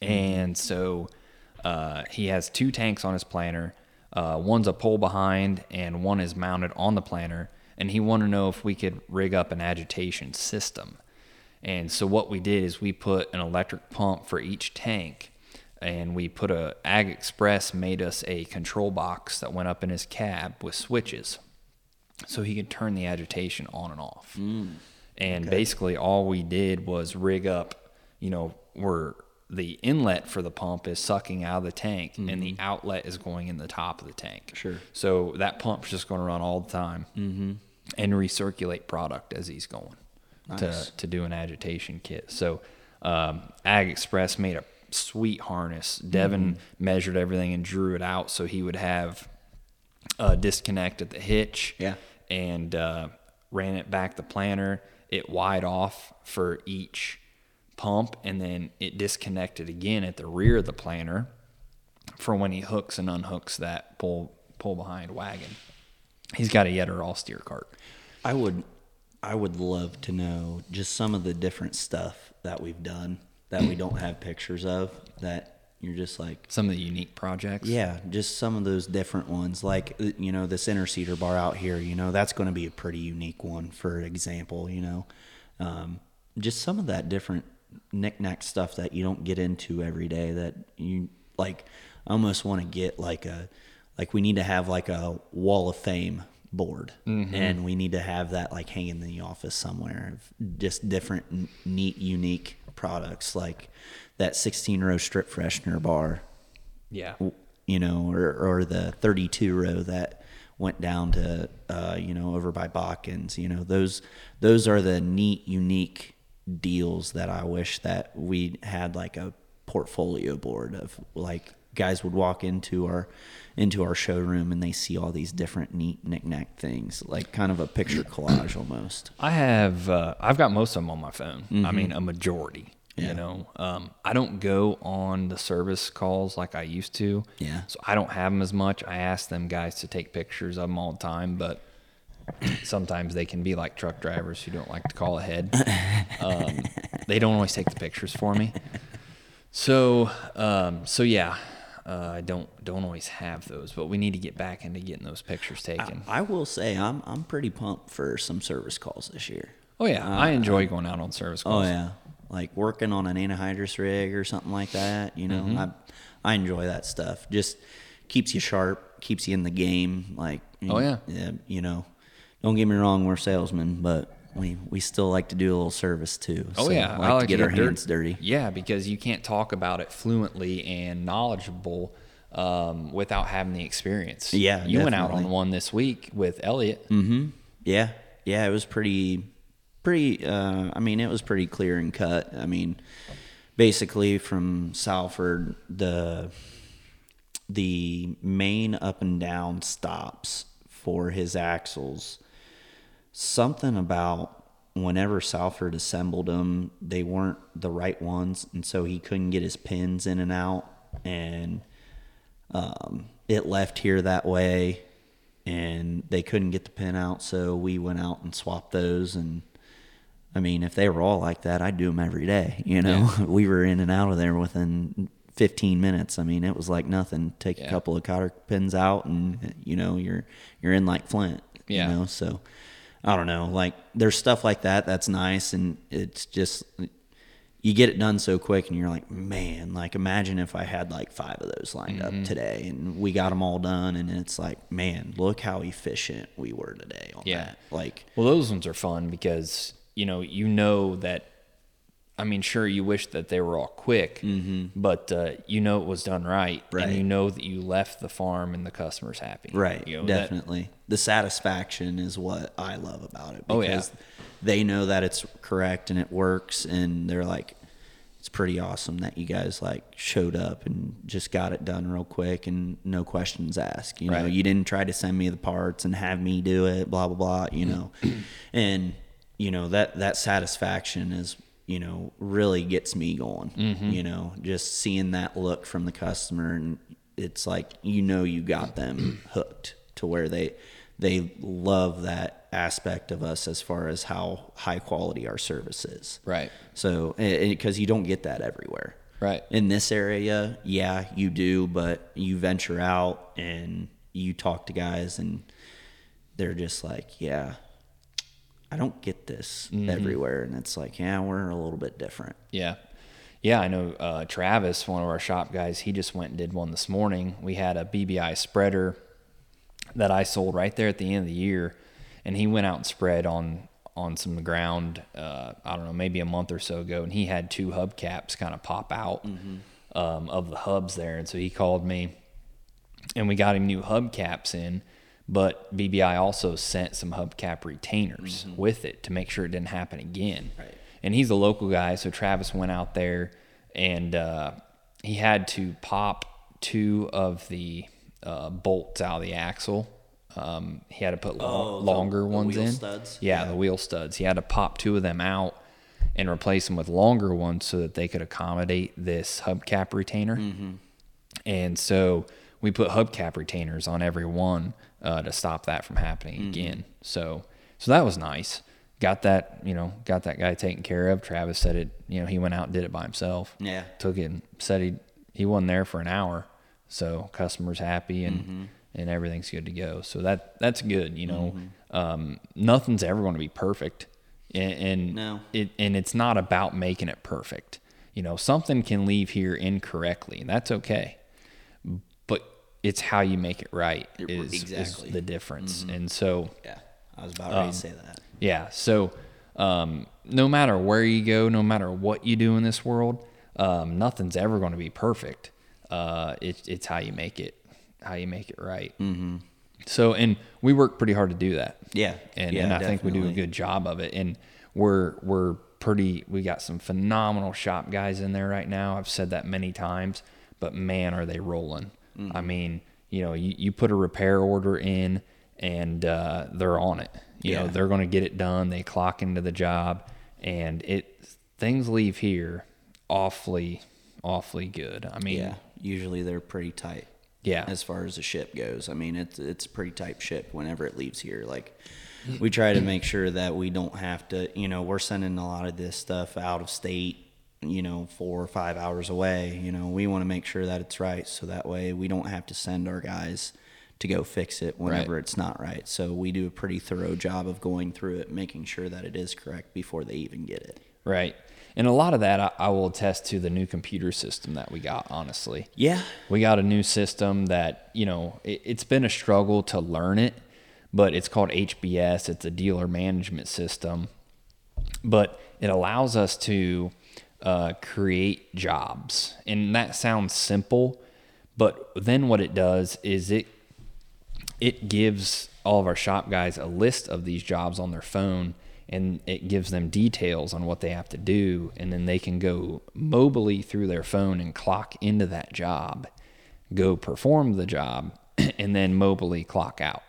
And so uh, he has two tanks on his planter. Uh, one's a pull behind, and one is mounted on the planter. And he wanted to know if we could rig up an agitation system. And so what we did is we put an electric pump for each tank, and we put a Ag Express made us a control box that went up in his cab with switches, so he could turn the agitation on and off. And basically, all we did was rig up, you know, where the inlet for the pump is sucking out of the tank, and the outlet is going in the top of the tank. Sure. So that pump's just going to run all the time and recirculate product as he's going Nice. to to do an agitation kit. So um, Ag Express made a sweet harness. Devin measured everything and drew it out so he would have a disconnect at the hitch. Yeah. And uh, ran it back the planter. It wide off for each pump, and then it disconnected again at the rear of the planter for when he hooks and unhooks that pull pull behind wagon. He's got a Yetter all steer cart. I would I would love to know just some of the different stuff that we've done that we don't have pictures of that you're just like Some of the unique projects. yeah, just some of those different ones like uh, you know this interseeder bar out here, you know, that's going to be a pretty unique one for example, you know. Um, just some of that different knick-knack stuff that you don't get into every day that you like I almost want to get like a like we need to have like a wall of fame board and we need to have that like hanging in the office somewhere of just different n- neat unique products like that 16 row strip freshener bar Yeah. you know, or, or the 32 row that went down to, uh, you know, over by Botkins, you know, those, those are the neat, unique deals that I wish that we had like a portfolio board of like guys would walk into our into our showroom and they see all these different neat knickknack things, like kind of a picture collage almost. I have uh, I've got most of them on my phone. I mean, a majority. Yeah. You know, um, I don't go on the service calls like I used to. Yeah. So I don't have them as much. I ask them guys to take pictures of them all the time, but sometimes they can be like truck drivers who don't like to call ahead. [LAUGHS] Um, they don't always take the pictures for me. So, um, so yeah, uh, I don't don't always have those, but we need to get back into getting those pictures taken. I will say I'm I'm pretty pumped for some service calls this year. oh yeah, I enjoy going out on service calls. Oh calls. yeah, like working on an anhydrous rig or something like that. You know, I I enjoy that stuff. Just keeps you sharp, keeps you in the game. Like Oh, yeah. yeah you know, don't get me wrong, we're salesmen, but we we still like to do a little service too. Oh So, yeah, like I to get our dirt- hands dirty. Yeah, because you can't talk about it fluently and knowledgeable um, without having the experience. Yeah, you went out on one this week with Elliot. Yeah, yeah, it was pretty, pretty. Uh, I mean, it was pretty clear and cut. I mean, basically from Salford, the the main up and down stops for his axles. Something about whenever Salford assembled them, they weren't the right ones, and so he couldn't get his pins in and out, and um, it left here that way and they couldn't get the pin out so we went out and swapped those and i mean if they were all like that i'd do them every day you know [LAUGHS] we were in and out of there within 15 minutes i mean it was like nothing take Yeah. a couple of cotter pins out and you know you're you're in like flint Yeah. you know so i don't know like there's stuff like that that's nice and it's just you get it done so quick and you're like man like imagine if i had like five of those lined Mm-hmm. up today and we got them all done and it's like man look how efficient we were today on Yeah. that like Well, those ones are fun because you know you know that. I mean, sure, you wish that they were all quick, but uh, you know it was done right, Right. and you know that you left the farm and the customer's happy, right You know, that- definitely the satisfaction is what i love about it Oh, yeah. because they know that it's correct and it works and they're like it's pretty awesome that you guys like showed up and just got it done real quick and no questions asked you know Right. you didn't try to send me the parts and have me do it blah blah blah you know and you know that that satisfaction is you know really gets me going mm-hmm. you know just seeing that look from the customer and it's like you know you got them hooked to where they they love that aspect of us as far as how high quality our service is. Right, so because you don't get that everywhere. Right. in this area, yeah, you do, but you venture out and you talk to guys and they're just like, yeah, I don't get this Mm-hmm. everywhere. And it's like, yeah, we're a little bit different. Yeah. Yeah, I know uh, Travis, one of our shop guys, he just went and did one this morning. We had a BBI spreader that I sold right there at the end of the year, and he went out and spread on on some ground. Uh, I don't know, maybe a month or so ago, and he had two hubcaps kind of pop out um, of the hubs there, and so he called me, and we got him new hubcaps in. But BBI also sent some hubcap retainers with it to make sure it didn't happen again Right. and he's a local guy. So Travis went out there and uh, he had to pop two of the uh, bolts out of the axle. Um, he had to put lo- Oh, the- longer the ones wheel in. studs? Yeah, Yeah. the wheel studs. He had to pop two of them out and replace them with longer ones so that they could accommodate this hubcap retainer. Mm-hmm. And so we put hubcap retainers on every one uh, to stop that from happening Mm-hmm. again. So so that was nice. Got that you know got that guy taken care of. Travis said it. You know he went out and did it by himself. Yeah. Took it. and Said he he wasn't there for an hour. So customers happy and Mm-hmm. and everything's good to go. So that that's good. You know Mm-hmm. um, nothing's ever going to be perfect. And, and No. it and it's not about making it perfect. You know, something can leave here incorrectly, and that's okay. It's how you make it right It- is, is exactly. the difference. And so, Yeah. I was about ready to say that. yeah, so um, no matter where you go, no matter what you do in this world, um, nothing's ever going to be perfect. Uh, it, it's how you make it, how you make it right. Mm-hmm. So, and we work pretty hard to do that. Yeah. and, Yeah, and I think we do a good job of it. And we're we're pretty. We got some phenomenal shop guys in there right now. I've said that many times, but man, are they rolling! I mean, you know, you, you put a repair order in, and uh, they're on it. You know, they're going to get it done. They clock into the job, and it things leave here awfully, awfully good. I mean, Yeah, usually they're pretty tight. Yeah. as far as the ship goes. I mean, it's it's a pretty tight ship whenever it leaves here. Like, we try to make sure that we don't have to. You know, we're sending a lot of this stuff out of state. You know, four or five hours away. You know, we want to make sure that it's right, so that way we don't have to send our guys to go fix it whenever Right. it's not right. So we do a pretty thorough job of going through it, making sure that it is correct before they even get it. Right. And a lot of that I, I will attest to the new computer system that we got, honestly. Yeah, We got a new system that, you know, it, it's been a struggle to learn it, but it's called HBS. It's a dealer management system. But it allows us to uh, create jobs. And that sounds simple, but then what it does is it it gives all of our shop guys a list of these jobs on their phone and it gives them details on what they have to do and then they can go mobily through their phone and clock into that job go perform the job [CLEARS THROAT] and then mobily clock out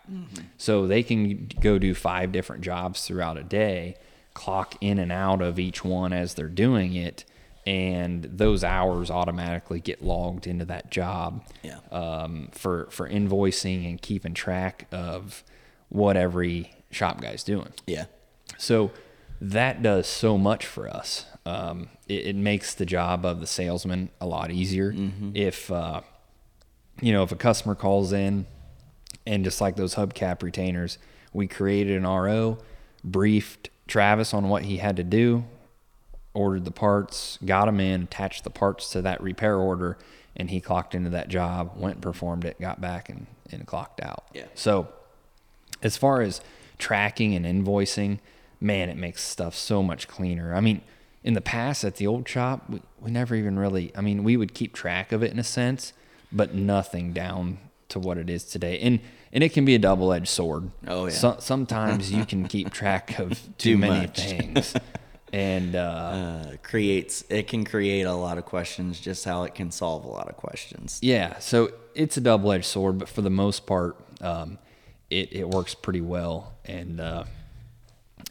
so they can go do five different jobs throughout a day clock in and out of each one as they're doing it and those hours automatically get logged into that job Yeah. um, for for invoicing and keeping track of what every shop guy's doing. yeah, So that does so much for us. Um, it, it makes the job of the salesman a lot easier. If uh, you know, if a customer calls in, and just like those hubcap retainers, we created an RO, briefed Travis on what he had to do, ordered the parts, got them in, attached the parts to that repair order, and he clocked into that job, went and performed it, got back and, and clocked out. Yeah. So as far as tracking and invoicing, man, it makes stuff so much cleaner. I mean, in the past at the old shop, we, we never even really, I mean, we would keep track of it in a sense, but nothing down to what it is today. And and it can be a double edged sword. Oh, yeah. So, sometimes you can keep [LAUGHS] track of too, Too many things. And uh, [LAUGHS] uh, creates it can create a lot of questions just how it can solve a lot of questions Yeah, so it's a double edged sword, but for the most part, um, it it works pretty well, and uh,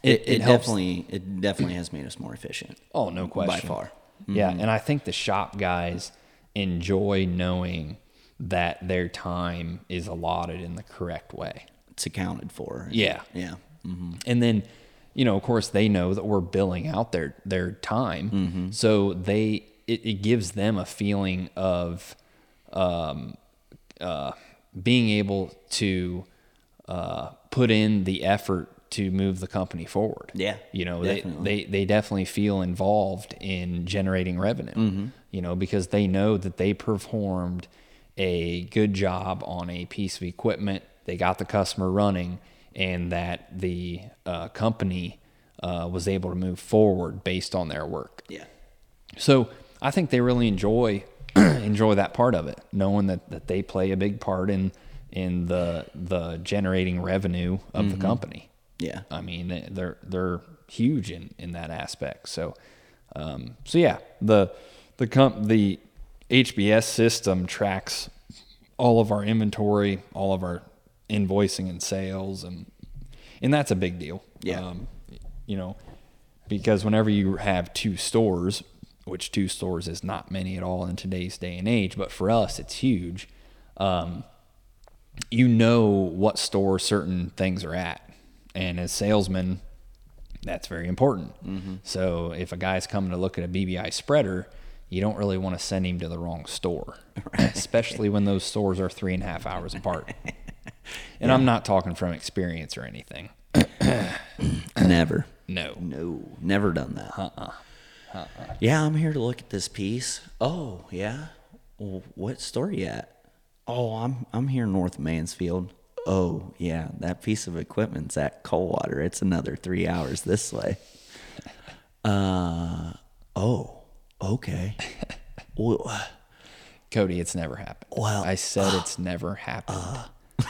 it, it, helps- definitely it definitely has made us more efficient Oh, no question. By far. Mm-hmm. Yeah, and I think the shop guys enjoy knowing that their time is allotted in the correct way. it's accounted for Yeah. yeah hmm And then, you know, of course, they know that we're billing out their their time, Mm-hmm. so they it, it gives them a feeling of um, uh, being able to uh, put in the effort to move the company forward. Yeah, you know, definitely. they, they they definitely feel involved in generating revenue. Mm-hmm. You know, because they know that they performed a good job on a piece of equipment. They got the customer running, and that the uh, company uh, was able to move forward based on their work. yeah So I think they really enjoy [CLEARS THROAT] enjoy that part of it, knowing that, that they play a big part in in the the generating revenue of the company. yeah I mean, they're they're huge in, in that aspect. So, um, so yeah, the the comp the HBS system tracks all of our inventory, all of our invoicing and sales, and and that's a big deal. Yeah. Um, you know, because whenever you have two stores, which two stores is not many at all in today's day and age, but for us it's huge. Um, you know what store certain things are at. And as salesmen, that's very important. So if a guy's coming to look at a BBI spreader, you don't really want to send him to the wrong store, [LAUGHS] especially when those stores are three and a half hours apart. [LAUGHS] And I'm not talking from experience or anything. [COUGHS] never. No. no. Never done that. Uh-uh. yeah i'm here to look at this piece. Oh yeah? Well, what store you at? Oh i'm i'm here north mansfield. Oh yeah that piece of equipment's at coldwater. It's another three hours this way. [LAUGHS] Uh oh okay [LAUGHS] well, Cody, it's never happened. Well, I said it's never happened.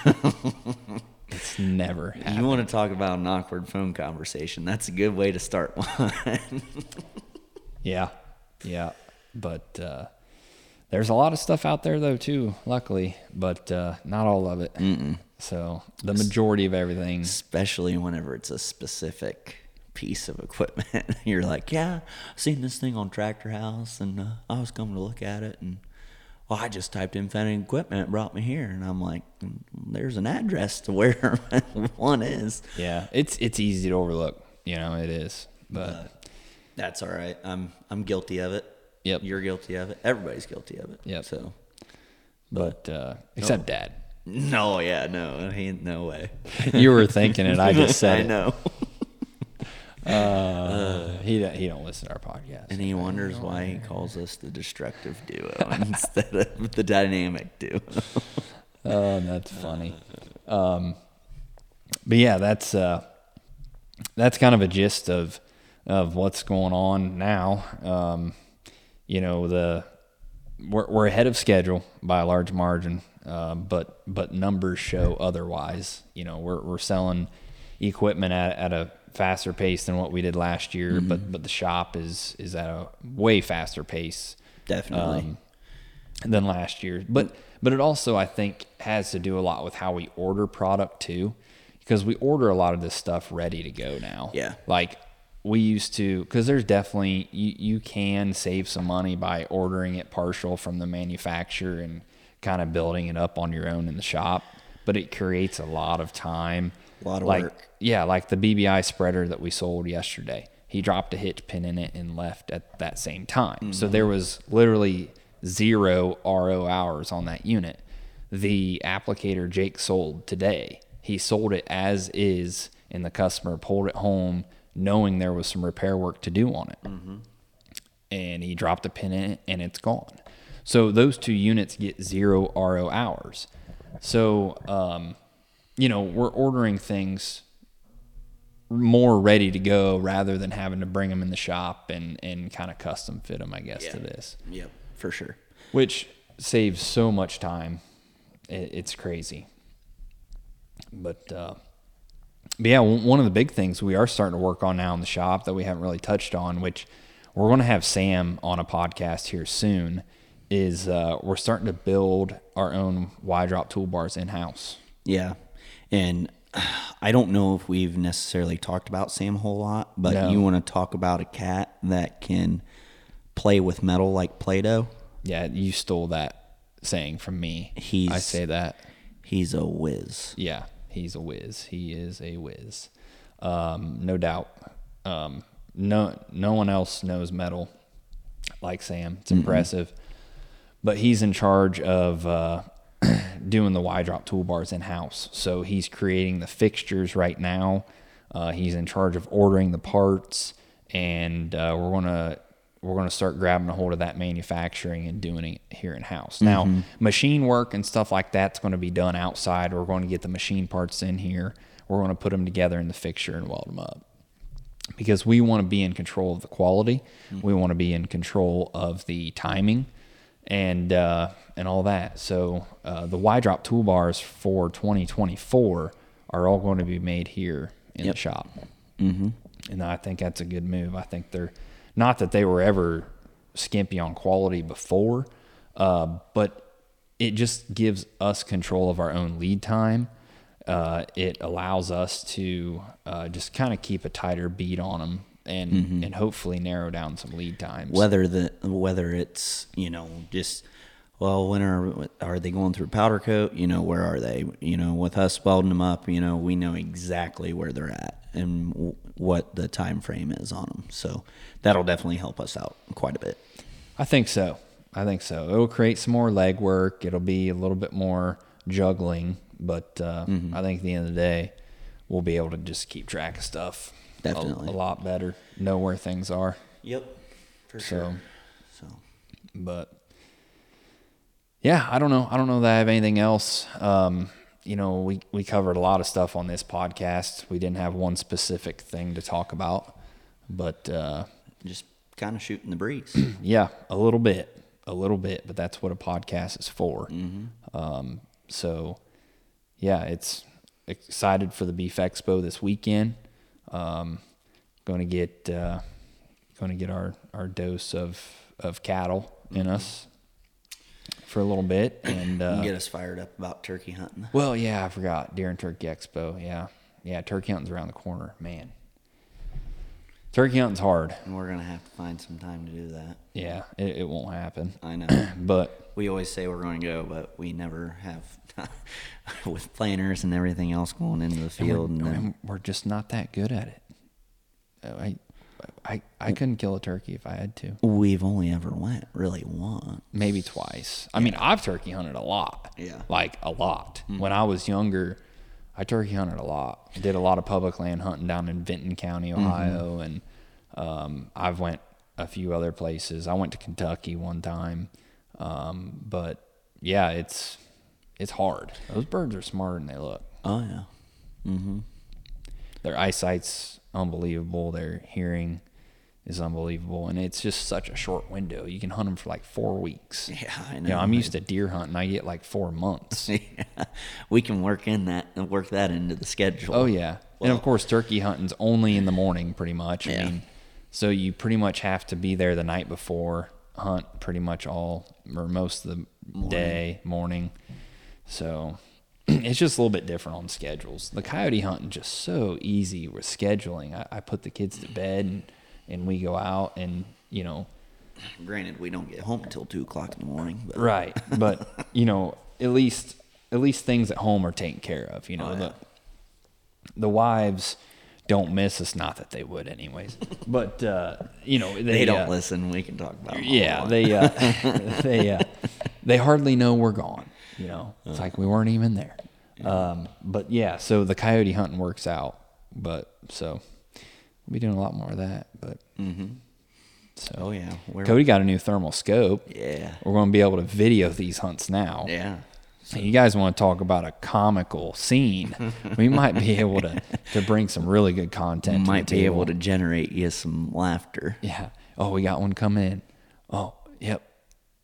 [LAUGHS] It's never happened. You want to talk about an awkward phone conversation? That's a good way to start [LAUGHS] one. Yeah, yeah, but uh, there's a lot of stuff out there though too. Luckily, but uh, not all of it. Mm-mm. So the majority of everything. Especially whenever it's a specific piece of equipment. [LAUGHS] You're like, yeah, seen this thing on Tractor House, and uh, I was coming to look at it, and well, I just typed in Fennig equipment, it brought me here, and I'm like, "Mm, there's an address to where [LAUGHS] one is. Yeah, it's it's easy to overlook. You know, it is. But That's all right. I'm I'm guilty of it. Yep. You're guilty of it. Everybody's guilty of it. Yep. So. but uh, except Dad. No, yeah, no, he no way. You were thinking it. I just [LAUGHS] said I it. Know. Uh, he he don't listen to our podcast. And he wonders why he calls us the destructive duo [LAUGHS] instead of the dynamic duo. [LAUGHS] Oh, that's funny. Um, but yeah, that's uh, that's kind of a gist of of what's going on now. Um, you know, the we're we're ahead of schedule by a large margin, uh, but but numbers show otherwise. You know, we're we're selling equipment at at a faster pace than what we did last year, but but the shop is is at a way faster pace Definitely. um, than last year. But but it also I think has to do a lot with how we order product too, because we order a lot of this stuff ready to go now. Yeah. like we used to because there's definitely you, you can save some money by ordering it partial from the manufacturer and kind of building it up on your own in the shop but it creates a lot of time A lot of like work. yeah like the bbi spreader that we sold yesterday. He dropped a hitch pin in it and left at that same time. So there was literally zero ro hours on that unit. The applicator jake sold today. He sold it as is and the customer pulled it home knowing there was some repair work to do on it. And he dropped a pin in it and it's gone. So those two units get zero RO hours. So, um, you know, we're ordering things more ready to go rather than having to bring them in the shop and, and kind of custom fit them, I guess, to this, yep, for sure. which saves so much time. It, it's crazy. But, uh, but yeah, one one of the big things we are starting to work on now in the shop that we haven't really touched on, which we're going to have Sam on a podcast here soon, is uh, we're starting to build our own Y drop toolbars in house. Yeah. And [SIGHS] I don't know if we've necessarily talked about Sam a whole lot, but No. you want to talk about a cat that can play with metal like Play Doh? Yeah, you stole that saying from me. He's- I say that. He's a whiz. Yeah, he's a whiz. He is a whiz. Um, no doubt. Um, no, no one else knows metal like Sam. It's impressive. But he's in charge of uh, [CLEARS THROAT] doing the Y drop toolbars in house. So he's creating the fixtures right now. Uh, he's in charge of ordering the parts, and uh, we're gonna we're gonna start grabbing a hold of that manufacturing and doing it here in house. Now, machine work and stuff like that's going to be done outside. We're going to get the machine parts in here. We're going to put them together in the fixture and weld them up because we want to be in control of the quality. We want to be in control of the timing and uh, and all that. So uh, the Y drop toolbars for 2024 are all going to be made here in Yep. the shop, mm-hmm. and I think that's a good move. I think they're not that they were ever skimpy on quality before, uh, but it just gives us control of our own lead time. Uh, it allows us to uh, just kind of keep a tighter beat on them and and hopefully narrow down some lead times. whether the whether it's you know just well when are are they going through powder coat you know where are they you know with us welding them up you know we know exactly where they're at and w- what the time frame is on them so that'll definitely help us out quite a bit I think so. I think so. It'll create some more leg work. It'll be a little bit more juggling, but uh, Mm-hmm. I think at the end of the day, we'll be able to just keep track of stuff Definitely. a, lot better. Know where things are. yep for So, so but yeah, I don't know. I don't know that I have anything else. Um, you know, we we covered a lot of stuff on this podcast. We didn't have one specific thing to talk about, but uh, just kind of shooting the breeze [CLEARS THROAT] Yeah, a little bit, a little bit, but that's what a podcast is for. Um, so, yeah, it's excited for the Beef Expo this weekend. Um, going to get uh, going to get our our dose of of cattle in us for a little bit, and uh, Get us fired up about turkey hunting. well, yeah, I forgot Deer and Turkey Expo. Yeah, yeah, turkey hunting's around the corner, man. Turkey hunting's hard. And we're gonna have to find some time to do that. Yeah, it, it won't happen. I know. [COUGHS] But we always say we're going to go, but we never have [LAUGHS] [LAUGHS] with planners and everything else going into the field. we're, And then, and we're just not that good at it. Uh, I, I, I couldn't kill a turkey if I had to. we've only ever went really once. Maybe twice. I mean, I've turkey hunted a lot. Yeah. Mm-hmm. Like a lot. When I was younger, I turkey hunted a lot. Did a lot of public land hunting down in Vinton County, Mm-hmm. Ohio, and um, I've went a few other places. I went to Kentucky one time, um, but yeah, it's it's hard. Those birds are smarter than they look. Oh yeah. Mm-hmm. Their eyesight's unbelievable. Their hearing is unbelievable, and it's just such a short window. You can hunt them for like four weeks. Yeah, I You know. know, I'm used to deer hunting. I get like four months. [LAUGHS] yeah. We can work in that and work that into the schedule. Oh yeah, and of course turkey hunting's only in the morning, pretty much. Yeah. I mean, so you pretty much have to be there the night before, hunt pretty much all or most of the day morning. So [CLEARS THROAT] it's just a little bit different on schedules. The coyote hunting just so easy with scheduling. I, I put the kids to bed and and we go out and you know Granted, we don't get home until two o'clock in the morning. But right, but [LAUGHS] you know at least at least things at home are taken care of. You know Oh, yeah. the the wives don't miss us. Not that they would, anyways. But uh, you know they, they don't uh, listen. We can talk about. Yeah, [LAUGHS] they uh, they [LAUGHS] uh, they hardly know we're gone. You know, it's like we weren't even there. Um, but yeah, so the coyote hunting works out. But so we'll be doing a lot more of that. But so Oh yeah. We're, Cody got a new thermal scope. Yeah. We're going to be able to video these hunts now. Yeah. You guys want to talk about a comical scene? [LAUGHS] we might be able to to bring some really good content. Might be able to generate you some laughter. Yeah. Oh, we got one coming in. Oh, yep.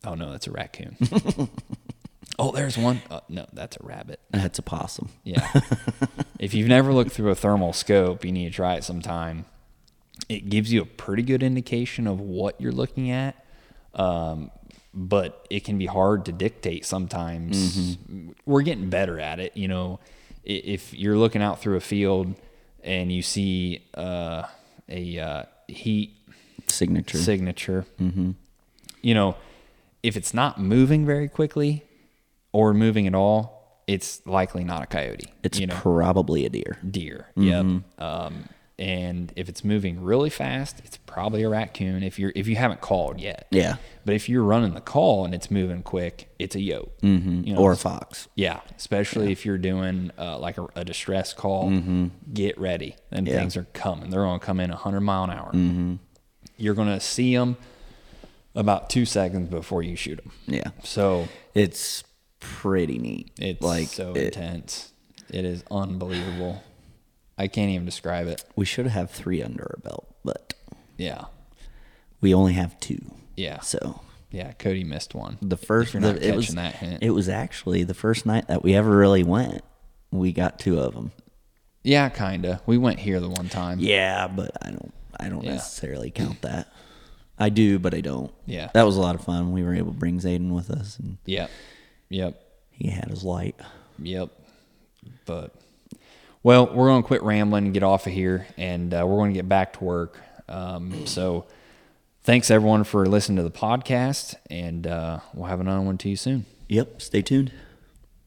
Oh no, that's a raccoon. [LAUGHS] oh, there's one. Uh, no, that's a rabbit. That's a possum. Yeah. [LAUGHS] if you've never looked through a thermal scope, you need to try it sometime. It gives you a pretty good indication of what you're looking at, um, but it can be hard to dictate sometimes. We're getting better at it. You know, if you're looking out through a field and you see uh, a uh, heat Signature. signature. You know, if it's not moving very quickly or moving at all, it's likely not a coyote. it's you know, probably a deer. deer. Yep. Um, and if it's moving really fast, it's probably a raccoon. If you're if you haven't called yet, Yeah. But if you're running the call and it's moving quick, it's a yoke. Mm-hmm. You know, or a fox. yeah, especially if you're doing uh, like a, a distress call, get ready. And Yeah. things are coming. They're going to come in 100 mile an hour. Mm-hmm. You're going to see them about two seconds before you shoot them. Yeah. So It's pretty neat. it's like so it- intense. It is unbelievable. I can't even describe it. we should have three under our belt, but Yeah. we only have two. Yeah. So Yeah. Cody missed one. the first you're not the, it was catching that hint. it was actually the first night that we ever really went. We got two of them. Yeah, kind of. We went here the one time. Yeah, but I don't I don't Yeah. necessarily count that. I do, but I don't. Yeah. That was a lot of fun. We were able to bring Zayden with us and Yep. Yep. he had his light. Yep. But well, we're going to quit rambling and get off of here, and uh, we're going to get back to work. Um, so thanks everyone for listening to the podcast, and uh, we'll have another one to you soon. Yep, stay tuned.